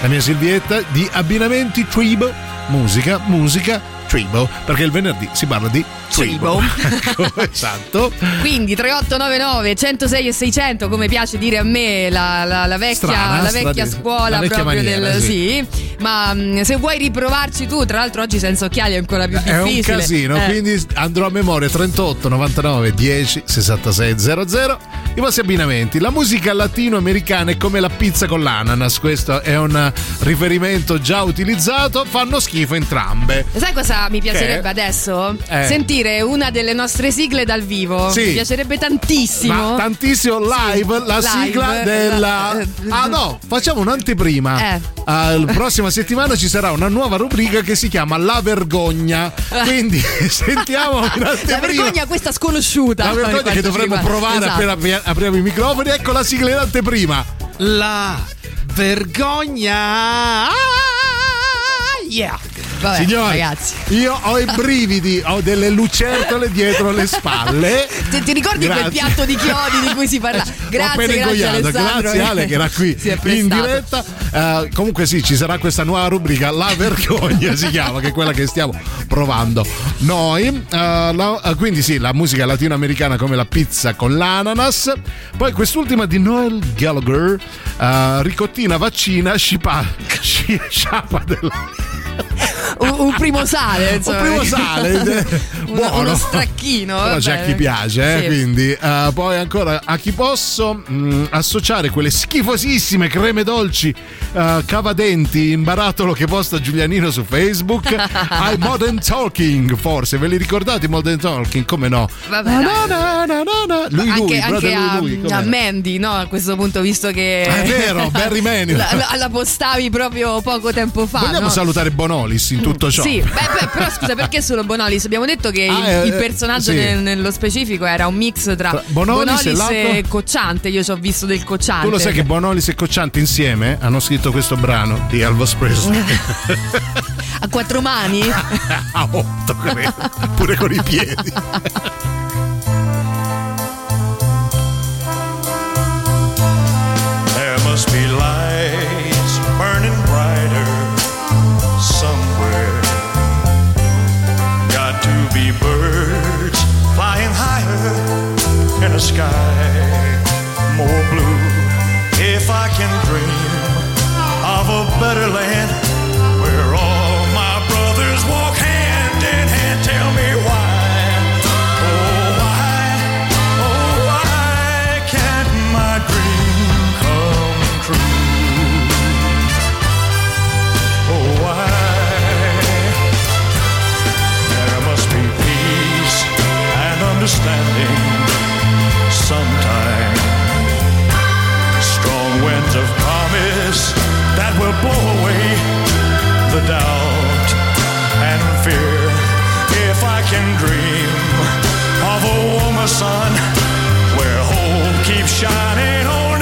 la mia Silvietta, di abbinamenti tribo, musica, musica, tribo, perché il venerdì si parla di tribo. Ecco, esatto. Quindi 3899 106 e 600, come piace dire a me la, la- la vecchia, Strana, la vecchia scuola la vecchia proprio maniera, del sì. Ma mh, se vuoi riprovarci tu, tra l'altro oggi senza occhiali è ancora più È difficile. un casino, Eh. quindi andrò a memoria 38 99 10 66 00. I vostri abbinamenti. La musica latinoamericana è come la pizza con l'ananas. Questo è un riferimento già utilizzato. Fanno schifo entrambe. Sai cosa mi piacerebbe Che? adesso? Eh. Sentire una delle nostre sigle dal vivo. Sì. Mi piacerebbe tantissimo. Ma tantissimo live, la live, sigla della. la- Ah no, facciamo un'anteprima. Eh. Ah, la prossima settimana ci sarà una nuova rubrica che si chiama La Vergogna. Quindi sentiamo un'anteprima. La vergogna questa sconosciuta. La vergogna che dovremmo provare Esatto. appena apri- apriamo i microfoni. Ecco la sigla in anteprima. La vergogna. Ah, yeah. Vabbè, Signori, ragazzi. io ho i brividi, ho delle lucertole dietro le spalle. Ti, ti ricordi quel Grazie. piatto di chiodi di cui si parla? Grazie, grazie. Grazie Ale che era qui in diretta. Eh, comunque sì, ci sarà questa nuova rubrica, La vergogna si chiama, che è quella che stiamo provando noi. Eh, la- eh, quindi sì, la musica latinoamericana come la pizza con l'ananas. Poi quest'ultima di Noel Gallagher, ricottina vaccina, scipa, sci- sciapa della... Un, un primo sale, insomma. primo sale, Uno- buono. uno stracchino. Però c'è a chi piace, eh, Sì. quindi eh, poi ancora a chi posso mh, associare quelle schifosissime creme dolci eh, cavadenti in barattolo che posta Giulianino su Facebook ai Modern Talking, forse ve li ricordate i Modern Talking? Come no? Vabbè, Na, na, na, na. Lui, anche, lui, anche a, lui, lui, a? Mandy, no? A questo punto, visto che. Ah, è vero, Barry Manilow. la, la- la postavi proprio poco tempo fa. Vogliamo no? salutare Bonolis in tutto ciò? Sì, beh, beh, però scusa, perché solo Bonolis? Abbiamo detto che Ah, il, eh, il personaggio sì. nel- nello specifico era un mix tra, Tra Bonolis e l'altro? e Cocciante. Io ci ho visto del Cocciante. Tu lo sai che Bonolis e Cocciante insieme hanno scritto questo brano di Elvis Presley? A quattro mani? a otto, credo. Pure con i piedi. a sky more blue. If I can dream of a better land promise that will blow away the doubt and fear. If I can dream of a warmer sun where hope keeps shining on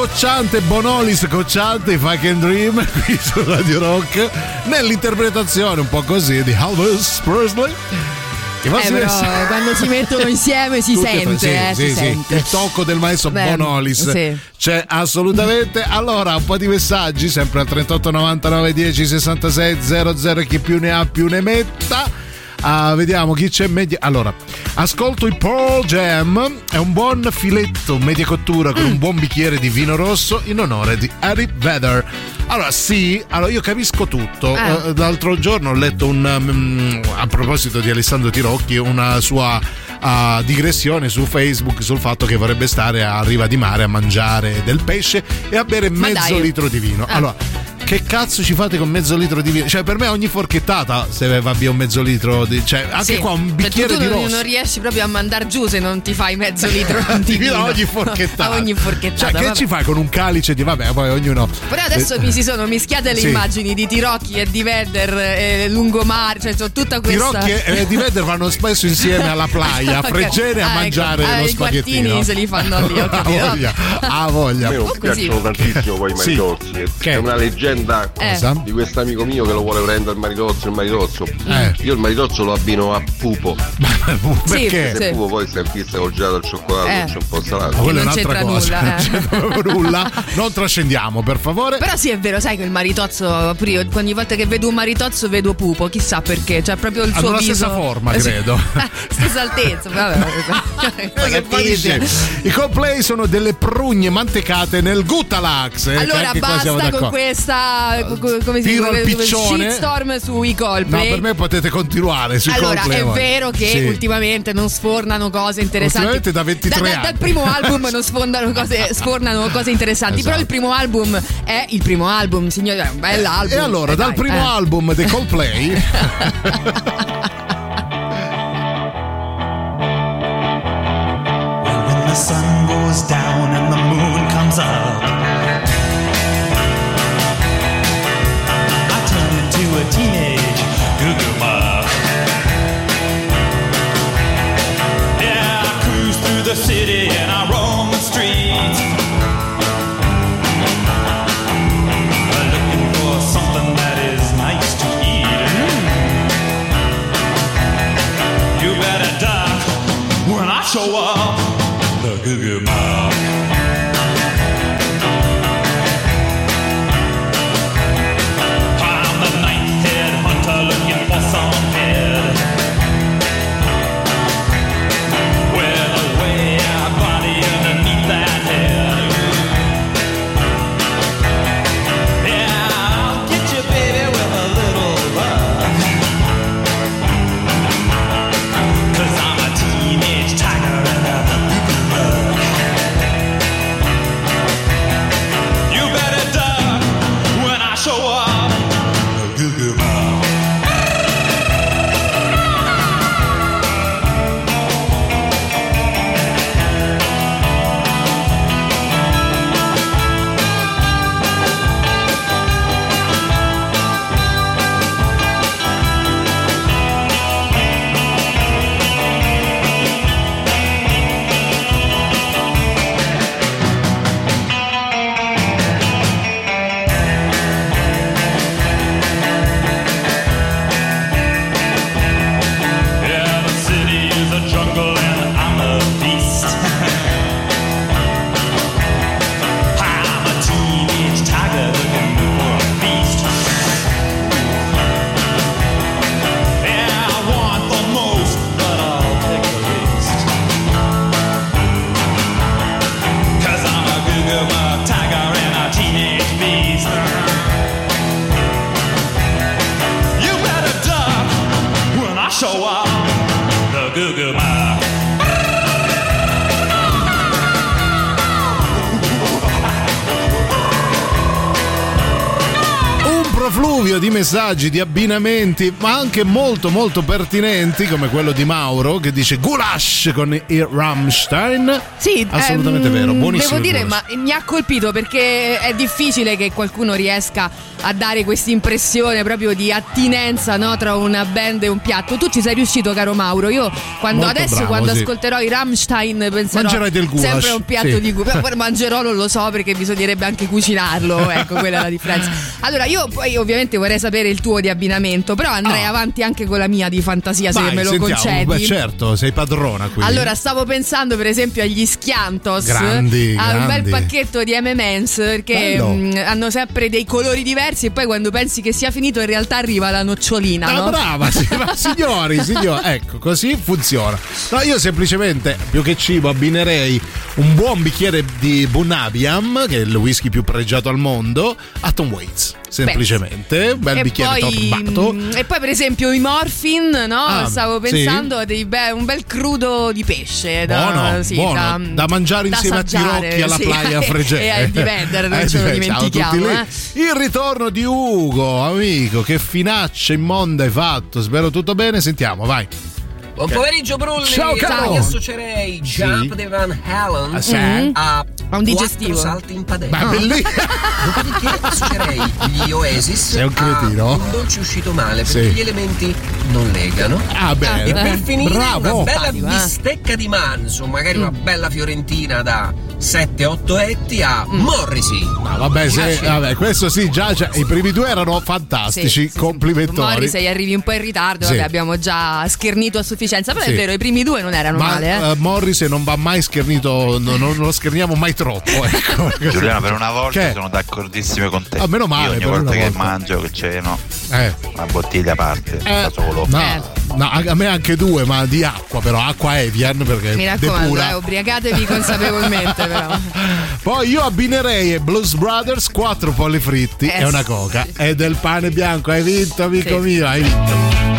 allora di Cocciante, Bonolis Cocciante, If I Can Dream, qui su Radio Rock, nell'interpretazione un po' così di Elvis Presley. Eh, però quando si mettono insieme si sente, sì, eh, sì, si sì. sente. Il tocco del maestro Beh, Bonolis c'è assolutamente. Allora, un po' di messaggi, sempre al 38 99 10 66 00. Chi più ne ha più ne metta. Ah, vediamo chi c'è media. Allora, ascolto i Pearl Jam. È un buon filetto media cottura con un buon bicchiere di vino rosso in onore di Harry Vedder. Allora, sì, allora io capisco tutto. Eh. Eh, l'altro giorno ho letto un. mm, a proposito di Alessandro Tirocchi, una sua ah, digressione su Facebook sul fatto che vorrebbe stare a riva di mare a mangiare del pesce e a bere Ma mezzo dai. litro di vino. Ah. Allora. Che cazzo ci fate con mezzo litro di vino? Cioè, per me ogni forchettata se va via un mezzo litro di. Cioè, anche Sì. qua un Cioè, bicchiere tu, di rosso. non riesci proprio a mandar giù se non ti fai mezzo litro di vino a ogni forchettata. A ogni forchettata. Cioè, che vabbè. ci fai con un calice di. Vabbè, poi ognuno. Però adesso Eh, mi si sono mischiate le Sì. immagini di Tirocchi e di Vedder e lungomare, cioè c'ho tutta questa. Tirocchi e e di Vedder vanno spesso insieme alla playa a Ok. Fregene a Ah, ecco. mangiare Ah, lo i spaghettino. guattini se li fanno lì, ho capito. voglia, a voglia. A me non piacciono tantissimo poi i Sì. È una leggenda Eh. Cosa? di questo amico mio che lo vuole prendere il maritozzo, il maritozzo. Eh. Io il maritozzo lo abbino a pupo. Perché? Se pupo poi sta in pista col gelato al cioccolato, Eh. c'è un po' salato. Ma quella è non un'altra cosa. nulla, Non eh. proprio nulla. Non trascendiamo, per favore. Però sì, è vero, sai che il maritozzo, io ogni volta che vedo un maritozzo vedo pupo, chissà perché, cioè proprio il Hanno suo la viso. stessa forma, Eh, sì. credo. stessa altezza, vabbè. I Coldplay sono delle prugne mantecate nel Guttalax. eh, Allora basta con questa co- co- come si Tiro piccione. shitstorm sui No, Coldplay. per me potete continuare sui allora, Coldplay. è voi. vero che Sì. ultimamente non sfornano cose interessanti. Ultimamente da 23 Da- da- anni. Dal primo album non sfondano cose, sfornano cose interessanti. Però il Esatto. primo album è il primo album, signore, è un bell'album. E allora, Eh, dal dai, primo eh. album dei Coldplay. When the sun goes down and the moon comes up, teenage goo muff. Yeah, I cruise through the city and I roam the streets. Looking for something that is nice to eat. You better duck when I show up. Messaggi, di abbinamenti, ma anche molto molto pertinenti, come quello di Mauro che dice Gulash con il Rammstein. Sì, assolutamente ehm, vero, buonissimo. Devo dire, ma mi ha colpito perché è difficile che qualcuno riesca a dare questa impressione proprio di attinenza no, tra una band e un piatto. Tu ci sei riuscito, caro Mauro. Io quando, Molto adesso, bravo, quando sì. ascolterò i Rammstein, penserò Mangerai del goulash, sempre un piatto sì. di gu- Però mangerò, non lo so, perché bisognerebbe anche cucinarlo. Ecco, quella è la differenza. Allora, io poi ovviamente vorrei sapere il tuo di abbinamento, però andrei Ah. avanti anche con la mia di fantasia, se Vai, me lo sentiamo. concedi. Beh, certo, sei padrona qui. Allora, stavo pensando per esempio agli Schiantos, Grandi, a un bel grandi. pacchetto di MM's perché Bello. mh, hanno sempre dei colori diversi e poi quando pensi che sia finito in realtà arriva la nocciolina. Ah, no? brava, sì, ma signori, signori, ecco, così funziona. No, io semplicemente, più che cibo, abbinerei un buon bicchiere di Bunabiam, che è il whisky più pregiato al mondo, a Tom Waits. Semplicemente, un bel e bicchiere poi, torbato. mm, e poi per esempio i morphin, no? Ah, Stavo sì. pensando a dei be- un bel crudo di pesce da, Buono, sì, buono. da, Da mangiare da insieme a assaggiare, Tirocchi alla sì, playa Fregene. e ai Divender, non Eh, ce lo sì, a dimentichiamo. eh. Il ritorno di Ugo, amico, che finaccia immonda hai fatto. Spero tutto bene. Sentiamo, vai. Buon pomeriggio Brulli! Ciao, caro. Mi associerei Jump Sì. di Van Halen Ah, sì? a A un digestivo. quattro salti in padella. Ma bellissimo. Dopodiché associerei gli Oasis Sei un cretino. a un dolce uscito male perché Sì. gli elementi non legano. Ah, bene. E per finire Bravo. una bella eh. bistecca di manzo, magari Mm. una bella fiorentina da 7-8 etti a Mm. Morrissey. Ah, vabbè, se- vabbè, questo sì, già cioè, i primi due erano fantastici. Sì, sì, sì. Complimentori. Mori, se arrivi un po' in ritardo, Sì. vabbè, abbiamo già schernito a sufficienza. Però Sì. è vero, i primi due non erano Ma male, eh. eh, Morris non va mai schernito, no- non lo scherniamo mai troppo. Ecco. Giuliano, per una volta Che? sono d'accordissimo con te. Ah, meno male, Io ogni volta una che volta. mangio, che ceno, Eh. una bottiglia a parte, Eh, da solo. No, no, a me anche due, ma di acqua, però acqua Evian perché Mi raccomando, eh, ubriacatevi consapevolmente, però. Poi io abbinerei Blues Brothers quattro polli fritti Eh, e una sì. coca e del pane bianco. Hai vinto, amico Sì. mio, hai vinto.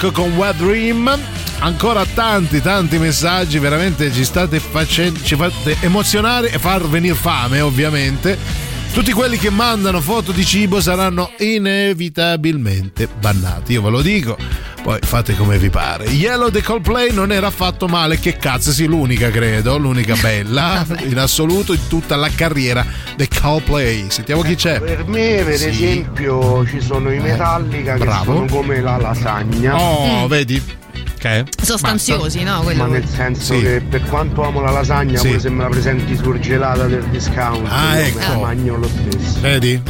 Rock con Wet Dream. Ancora tanti, tanti messaggi, veramente ci state facendo, ci fate emozionare e far venire fame, ovviamente. Tutti quelli che mandano foto di cibo saranno inevitabilmente bannati, io ve lo dico. Poi fate come vi pare. Yellow The Coldplay non era affatto male, che cazzo, sì, l'unica credo, l'unica bella in assoluto in tutta la carriera dei Coldplay. Sentiamo chi c'è. Per me, per Sì. esempio, ci sono i Metallica che Bravo. sono come la lasagna. Oh, Mm. vedi? Che? Sostanziosi, no? Quello- Ma nel senso Sì. che per quanto amo la lasagna, Sì. pure se me la presenti surgelata del discount, Ah, ecco. la magno lo stesso. Vedi?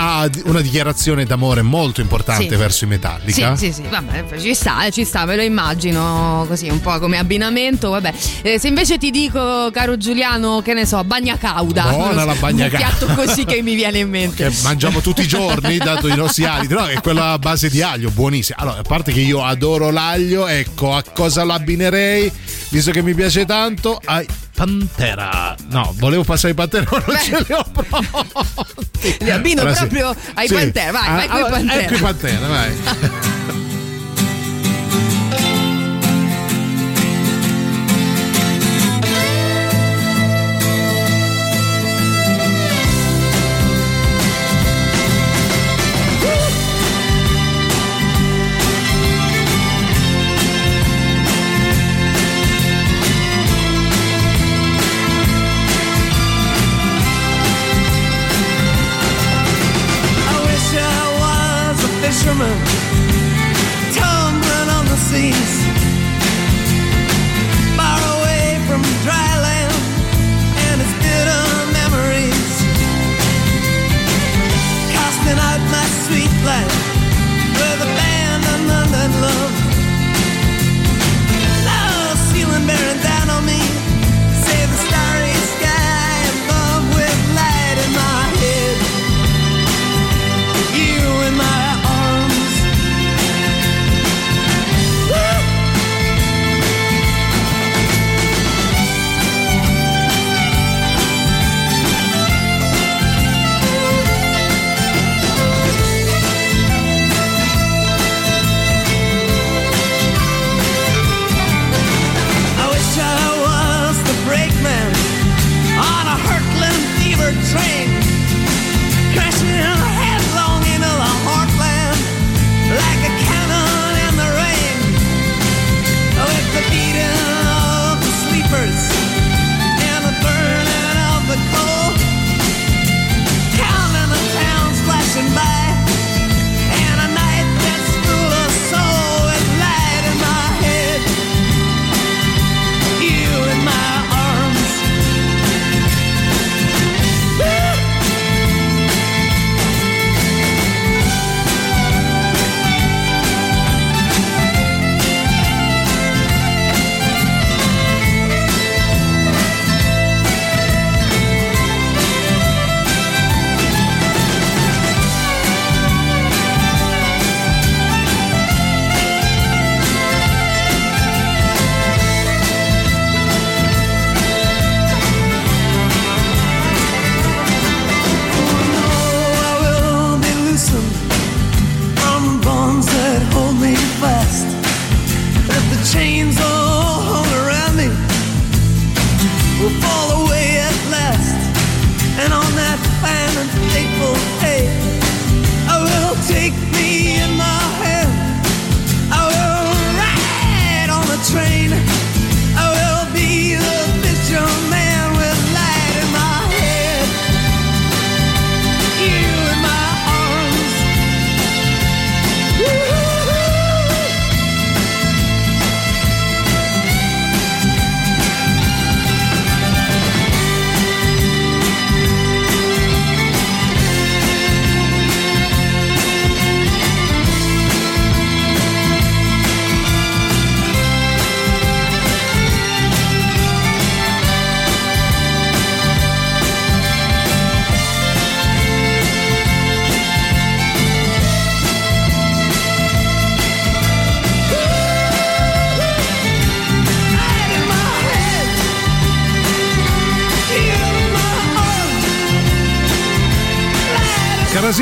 Ha una dichiarazione d'amore molto importante. Sì. verso i Metallica. Sì, sì, sì, vabbè, ci sta, ci sta, me lo immagino così, un po' come abbinamento, vabbè. Eh, se invece ti dico, caro Giuliano, che ne so, bagna cauda. Buona la bagna Un piatto così che mi viene in mente. Che mangiamo tutti i giorni, dato i nostri aliti, no? È quella a base di aglio, buonissima. Allora, a parte che io adoro l'aglio, ecco, a cosa l'abbinerei? Visto che mi piace tanto, ai Pantera. No, volevo passare ai Pantera, ma non Beh. ce li ho pronti. Li abbino Allora, sì. proprio ai Sì. Pantera, vai, Ah, vai coi allora, Pantera. Ecco i Pantera, vai.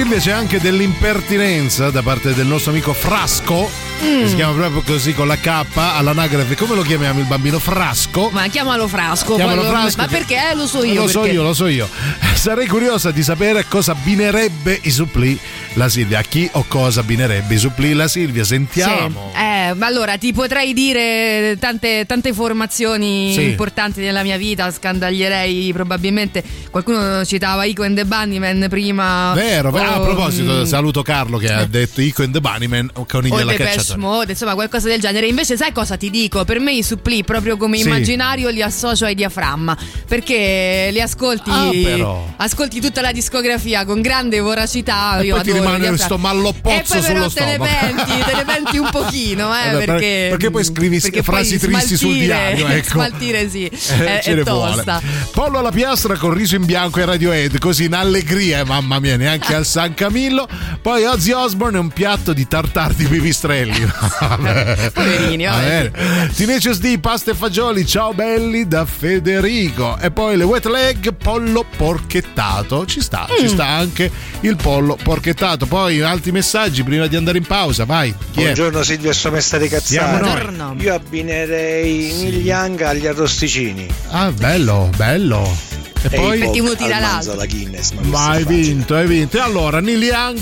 C'è anche dell'impertinenza da parte del nostro amico Frasco, che Mm. si chiama proprio così con la K all'anagrafe. Come lo chiamiamo il bambino Frasco? Ma chiamalo Frasco. Chiamalo poi lo- Frasco Ma che- perché? Eh, lo so io. lo so perché- io, lo so io. Sarei curiosa di sapere cosa abbinerebbe i suppli la Silvia. A chi o cosa abbinerebbe i suppli la Silvia? Sentiamo. Sì. Eh, ma allora ti potrei dire tante, tante informazioni Sì. importanti nella mia vita, scandaglierei probabilmente. Qualcuno citava Ico and the Bunnyman prima. Vero, vero. Ah, a proposito, saluto Carlo che ha detto Ico and the Bunnyman o Conigli o i alla Depeche cacciatora. Mode, insomma qualcosa del genere. Invece sai cosa ti dico? Per me i suppli proprio come Sì. immaginario li associo ai diaframma perché li ascolti, Ah, ascolti tutta la discografia con grande voracità. E Io poi ti rimane questo malloppozzo E poi però sullo te ne stomaco. penti, te ne penti un pochino, eh, Vabbè, per- perché, perché poi scrivi perché frasi poi tristi sul diario, ecco. Smaltire sì, Eh, è, ce è ne tosta. vuole. Pollo alla piastra con riso in bianco e Radiohead, così in allegria, eh, mamma mia, neanche al San Camillo. Poi Ozzy Osbourne e un piatto di tartar di pipistrelli. Vabbè. Poverini, Va vabbè. bene. Tenacious D, pasta e fagioli, ciao belli da Federico. E poi le wet leg, pollo porchettato. Ci sta, ci Mm. sta anche il pollo porchettato. Poi altri messaggi prima di andare in pausa, vai. Chi è? Buongiorno Silvio e sua Siamo cazzate. Io abbinerei Neil Young agli arrosticini. Ah, bello, bello. E poi Perché uno tira l'altro. la Guinness. Ma Ma hai vinto, hai vinto. E allora, Neil Young,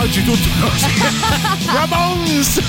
oggi tutto così. Ramones!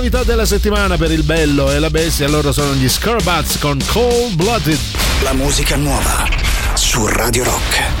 Novità della settimana per il bello e la bestia, loro sono gli Scurbats con Cold Blooded. La musica nuova su Radio Rock.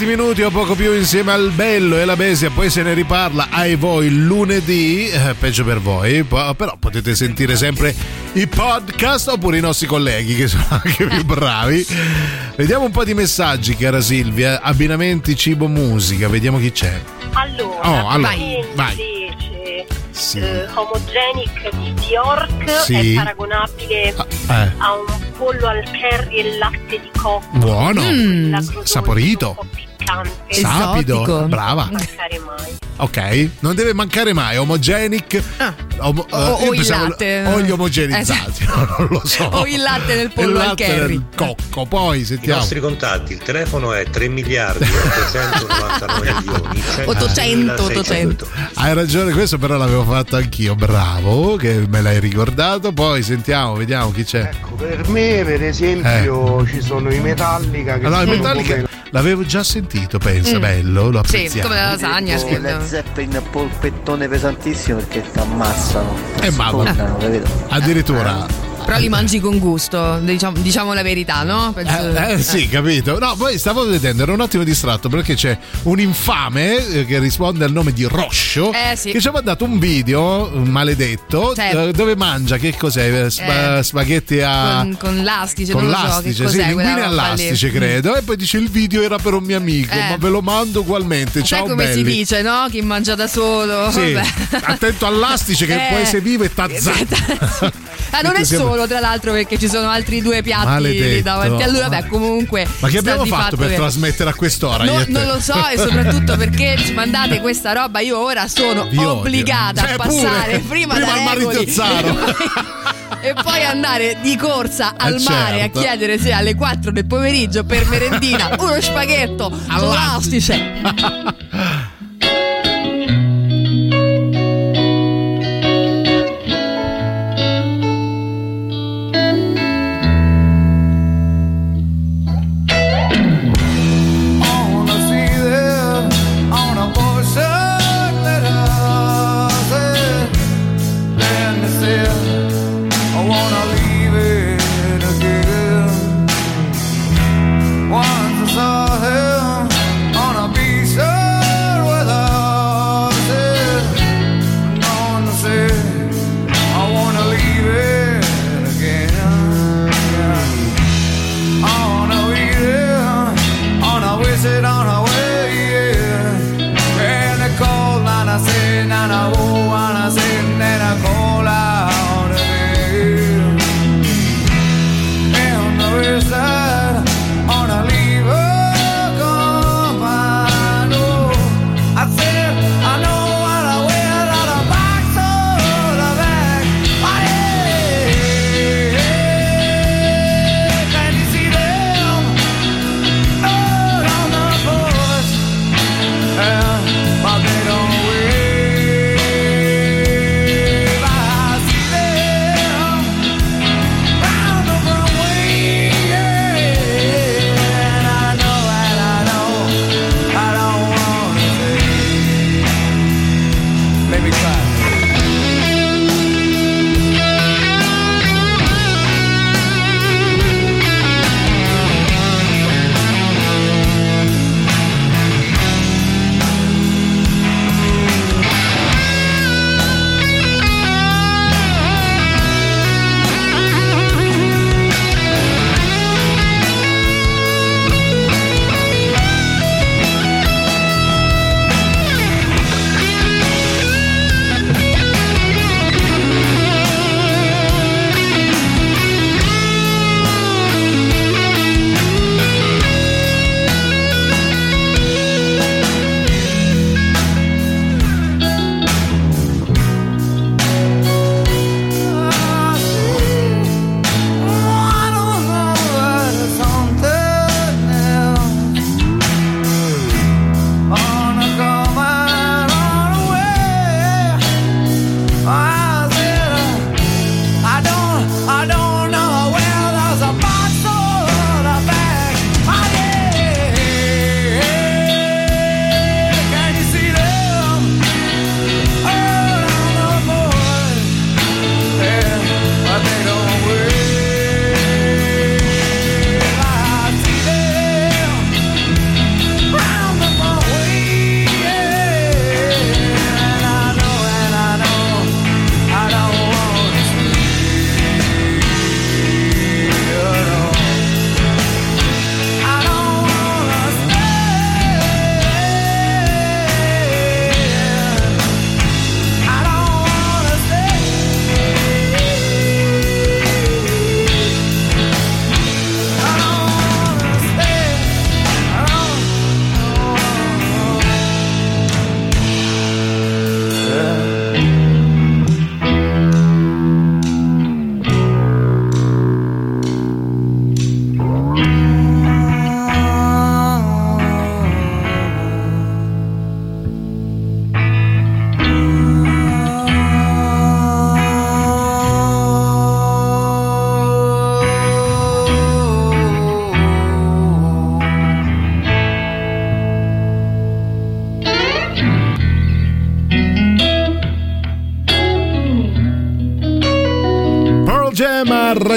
20 minuti o poco più insieme al bello e la bestia, poi se ne riparla ai voi lunedì, eh, peggio per voi, però potete sentire sempre i podcast oppure i nostri colleghi che sono anche più bravi. Vediamo un po' di messaggi, cara Silvia, abbinamenti cibo musica, vediamo chi c'è. Allora, Oh, allora, invece vai. Sì. eh, Homogenic di Bjork Sì. è paragonabile eh. a un pollo al curry e latte di cocco. Buono, crudone saporito, un po' piccante. sapido, brava. Non mancare mai. Ok, non deve mancare mai omogenic omo- Ah. O- eh, o il latte. o gli omogenizzati, non lo so. O il latte nel pollo al curry. cocco, poi I sentiamo. nostri contatti, il telefono è 3 miliardi 899 milioni 800, 800. Hai ragione, questo però l'avevo fatto anch'io, bravo, che me l'hai ricordato. Poi sentiamo, vediamo chi c'è. Per me, per esempio, ci sono i Metallica che Eh. Allora, i sono Metallica come- l'avevo già sentito, pensa, Mm. bello, lo Sì, apprezziamo. come la lasagna. Credo. Led Zeppelin polpettone pesantissimo perché ti ammazzano. Eh, mamma. capito? Addirittura. Però li mangi con gusto, diciamo, diciamo la verità, no? Penso- Eh, eh, sì, capito. No, poi stavo vedendo, ero un attimo distratto perché c'è un infame eh, che risponde al nome di Roscio Eh, sì. che ci ha mandato un video maledetto Certo. eh, dove mangia che cos'è? Spa- Eh, spaghetti a Con, con l'astice, con non lo so che l'astice, sì, linguine roba lì. all'astice credo. E poi dice il video era per un mio amico, Eh. ma ve lo mando ugualmente. Sai Ciao come belli. si dice, no? Chi mangia da solo. Sì, attento all'astice che Eh. poi se vive e t'azzappa. Ah, non è Siamo- solo, tra l'altro, perché ci sono altri due piatti Maledetto. davanti a lui. Vabbè, comunque. Ma che abbiamo di fatto per che- trasmettere a quest'ora? No, non lo so e soprattutto perché ci mandate questa roba io ora sono Vi obbligata Cioè, a passare pure, prima, prima da Regoli e poi andare di corsa al Eh, mare certo. a chiedere se alle 4 del pomeriggio per merendina uno spaghetto all'astice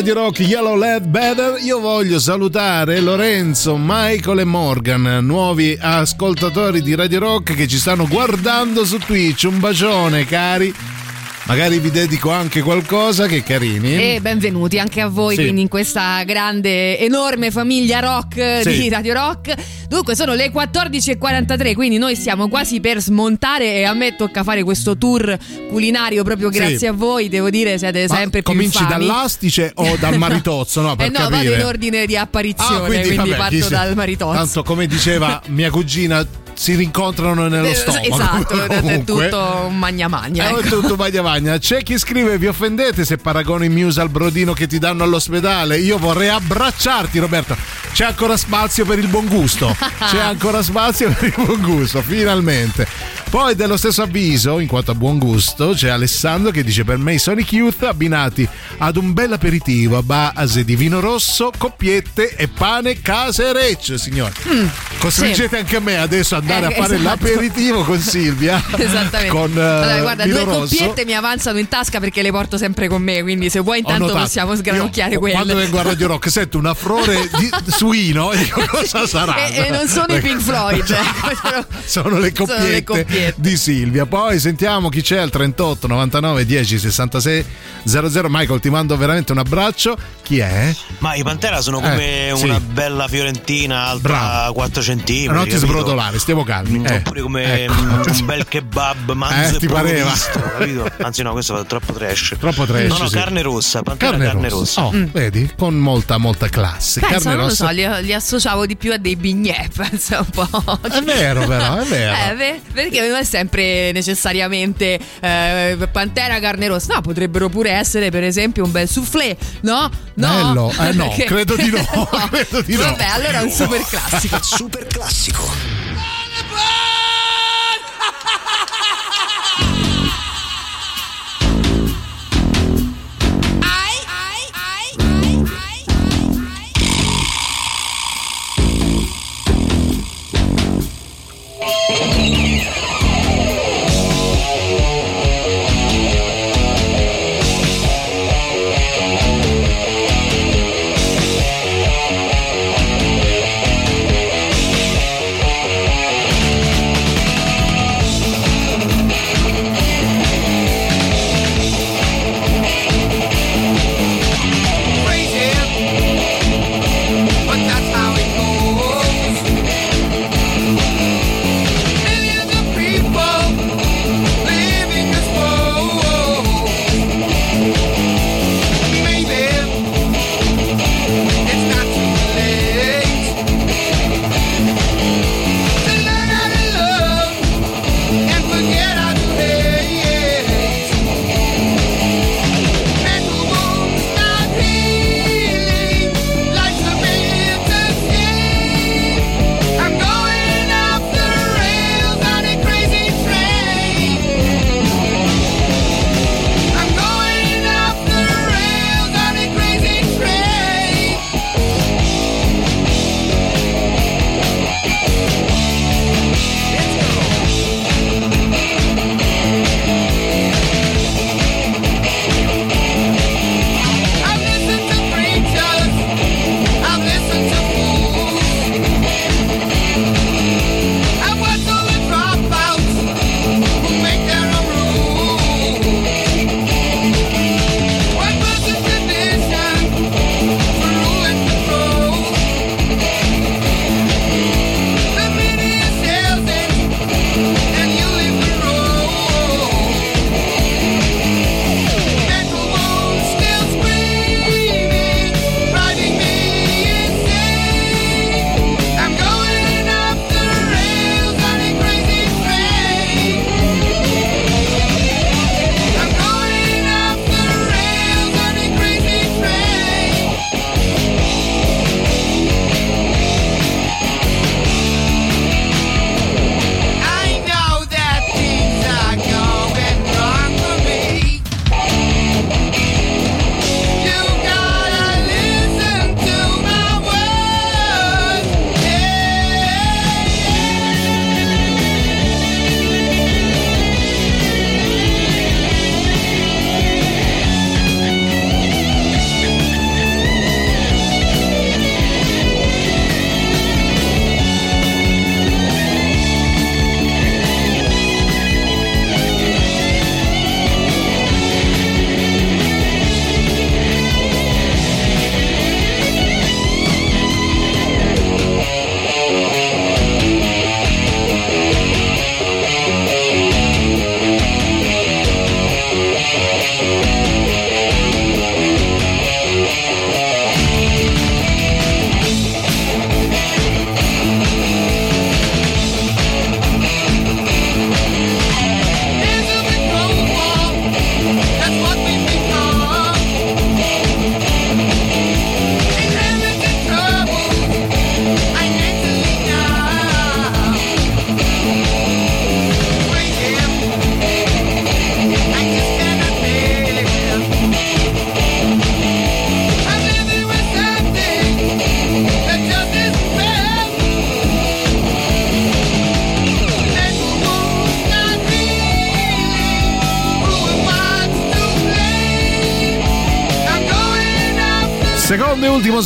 Radio Rock Yellow Led Better. Io voglio salutare Lorenzo, Michael e Morgan, nuovi ascoltatori di Radio Rock che ci stanno guardando su Twitch. Un bacione, cari. Magari vi dedico anche qualcosa che carini. E benvenuti anche a voi Sì. quindi in questa grande, enorme famiglia rock Sì. di Radio Rock. Dunque sono le 14.43, quindi noi stiamo quasi per smontare e a me tocca fare questo tour culinario proprio Sì. grazie a voi. Devo dire siete Ma sempre più cominci infami. dall'astice o dal maritozzo? No, per eh no, vado capire. in ordine di apparizione, Ah, quindi, vabbè, parto dal maritozzo. Tanto, come diceva mia cugina, si rincontrano nello Eh, stomaco. Esatto, è tutto magna magna. È tutto magna magna. C'è chi scrive: Vi offendete se paragono i Muse al brodino che ti danno all'ospedale? Io vorrei abbracciarti, Roberto. C'è ancora spazio per il buon gusto. C'è ancora spazio per il buon gusto, finalmente. Poi, dello stesso avviso, in quanto a buon gusto, c'è Alessandro che dice: Per me i Sonic Youth abbinati ad un bel aperitivo a base di vino rosso, coppiette e pane casereccio, signore. Costringete anche me adesso ad andare Mm. Eh, a fare esatto. l'aperitivo con Silvia. Esattamente. Con eh, Allora, guarda, due rosso. coppiette mi avanzano in tasca perché le porto sempre con me, quindi se vuoi intanto possiamo sgranocchiare quelle. Quando vengo a Radio Rock sento un affrore di suino e cosa sarà? E, e non sono i Pink Floyd, ecco, sono- Sono le sono le coppiette, di Silvia. Poi sentiamo chi c'è al 38 99 10 66 00. Michael, ti mando veramente un abbraccio. Chi è? Ma i Pantera sono come Eh, sì. una bella fiorentina alta Bravo. 4 cm. non ti sbrodolare, stiamo calmi. Eh. Oppure come Ecco. mm, un bel kebab manzo Eh, e ti pareva. visto, capito? Anzi, no, questo fa troppo trash. Troppo trash, No, no, sì. carne rossa, Pantera carne, rossa. Oh, vedi? Con molta, molta classe. Pensa, carne non lo rossa. so, li, li associavo di più a dei bignè, pensa un po'. È vero, però, è vero. Eh, perché non è sempre necessariamente eh, Pantera carne rossa. No, potrebbero pure essere, per esempio, un bel soufflé, no? No, Bello. Eh, no, Perché- credo di no, credo di no. Vabbè, allora è un super classico. Super classico.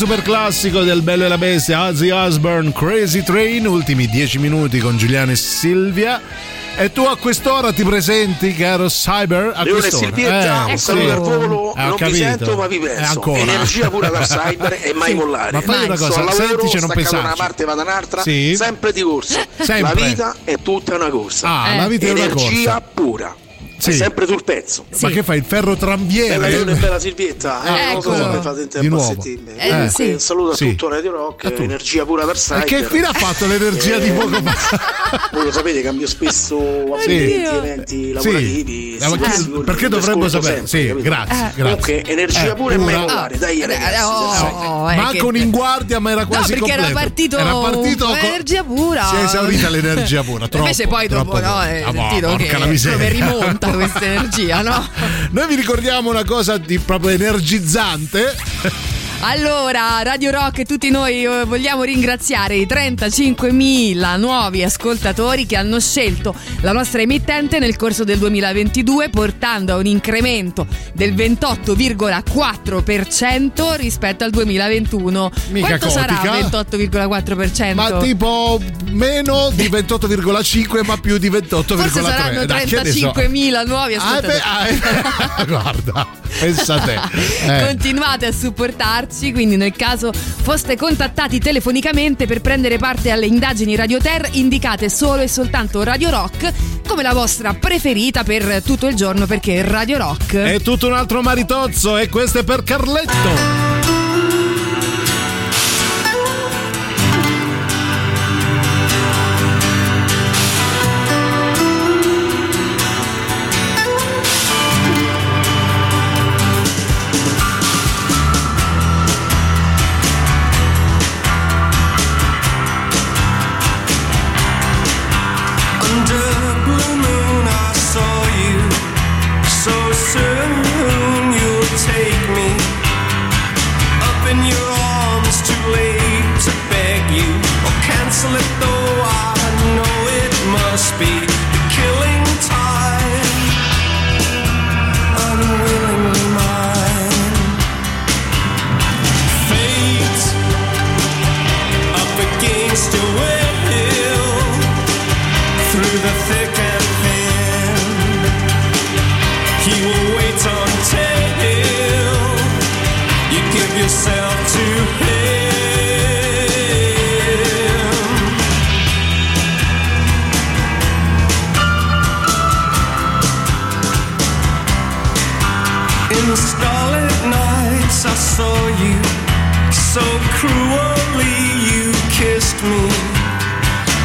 Super classico del Bello e la Bestia, Ozzy Osbourne, Crazy Train, ultimi 10 minuti con Giuliano e Silvia. E tu a quest'ora ti presenti, caro Cyber? A Leone quest'ora? Silvietta, Eh, un sì. saluto al volo, Eh, ho non vi capito. sento ma vi Eh, penso. ancora. Energia pura dal cyber e mai Sì, mollare. ma fai una cosa, lavoro, sentici non staccato da una parte vado da un'altra, Sì. sempre di corsa. Sempre. La vita è tutta una corsa. Ah, la vita è una Energia pura. Sì. È sempre sul pezzo. Ma che fai? Il ferro Bella trambiere? E bella Silvietta, eh, non lo so mi fate in Di tempo a. Eh, Comunque, sì. Un saluto a Sì. tutto Radio Rock, energia pura E cyber. che fine ha fatto l'energia di Eh, poco fa? Voi lo sapete, cambio spesso Sì. ambienti, eventi lavorativi. Eh, sì, sì, perché ascolto sapere? sempre, Sì, grazie, grazie. Comunque, energia Eh, pura e pura. mollare, dai ragazzi. oh, se- oh, eh, Manco che- in guardia, ma era No, quasi perché era completo. partito, Era partito con energia pura. Si è esaurita l'energia pura. Troppo, Invece poi dopo no, hai Ah, boh, sentito che la miseria. come rimonta questa energia, no? Noi vi ricordiamo una cosa di proprio energizzante. Allora, Radio Rock e tutti noi eh, vogliamo ringraziare i 35.000 nuovi ascoltatori che hanno scelto la nostra emittente nel corso del 2022 portando a un incremento del 28,4% rispetto al 2021. Mica Quanto sarà cotica. 28,4%? Ma tipo meno di 28,5 ma più di 28,3. Forse saranno Dai, che ne so. 35.000 nuovi Ah, ascoltatori. beh, ah, guarda, pensa a te. Eh. Continuate a supportarci, quindi nel caso foste contattati telefonicamente per prendere parte alle indagini Radio Ter, indicate solo e soltanto Radio Rock come la vostra preferita per tutto il giorno perché Radio Rock È tutto un altro maritozzo e questo è per Carletto. Kissed me.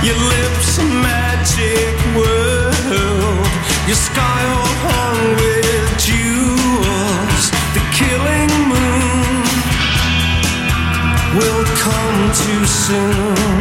Your lips a magic world. Your sky all hung with jewels. The killing moon will come too soon.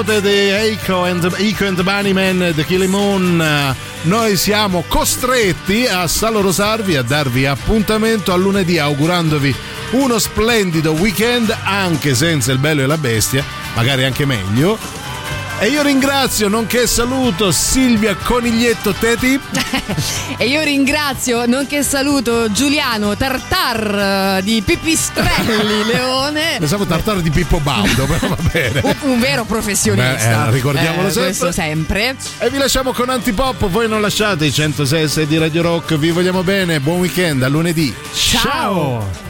Note di Eiko and, Eiko and the Bunnymen The Killing Moon. Noi siamo costretti a salorosarvi a darvi appuntamento a lunedì augurandovi uno splendido weekend anche senza il bello e la bestia magari anche meglio e io ringrazio nonché saluto Silvia Coniglietto Teti E io ringrazio, nonché saluto Giuliano Tartar eh, di Pipistrelli Leone. pensavo tartare di Pippo Baudo però va bene Un, un vero professionista. Beh, eh, ricordiamolo Eh, sempre. Sempre. E vi lasciamo con Antipop, voi non lasciate i 106 di Radio Rock, vi vogliamo bene, buon weekend, a lunedì. Ciao! Mi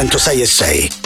106 e 6.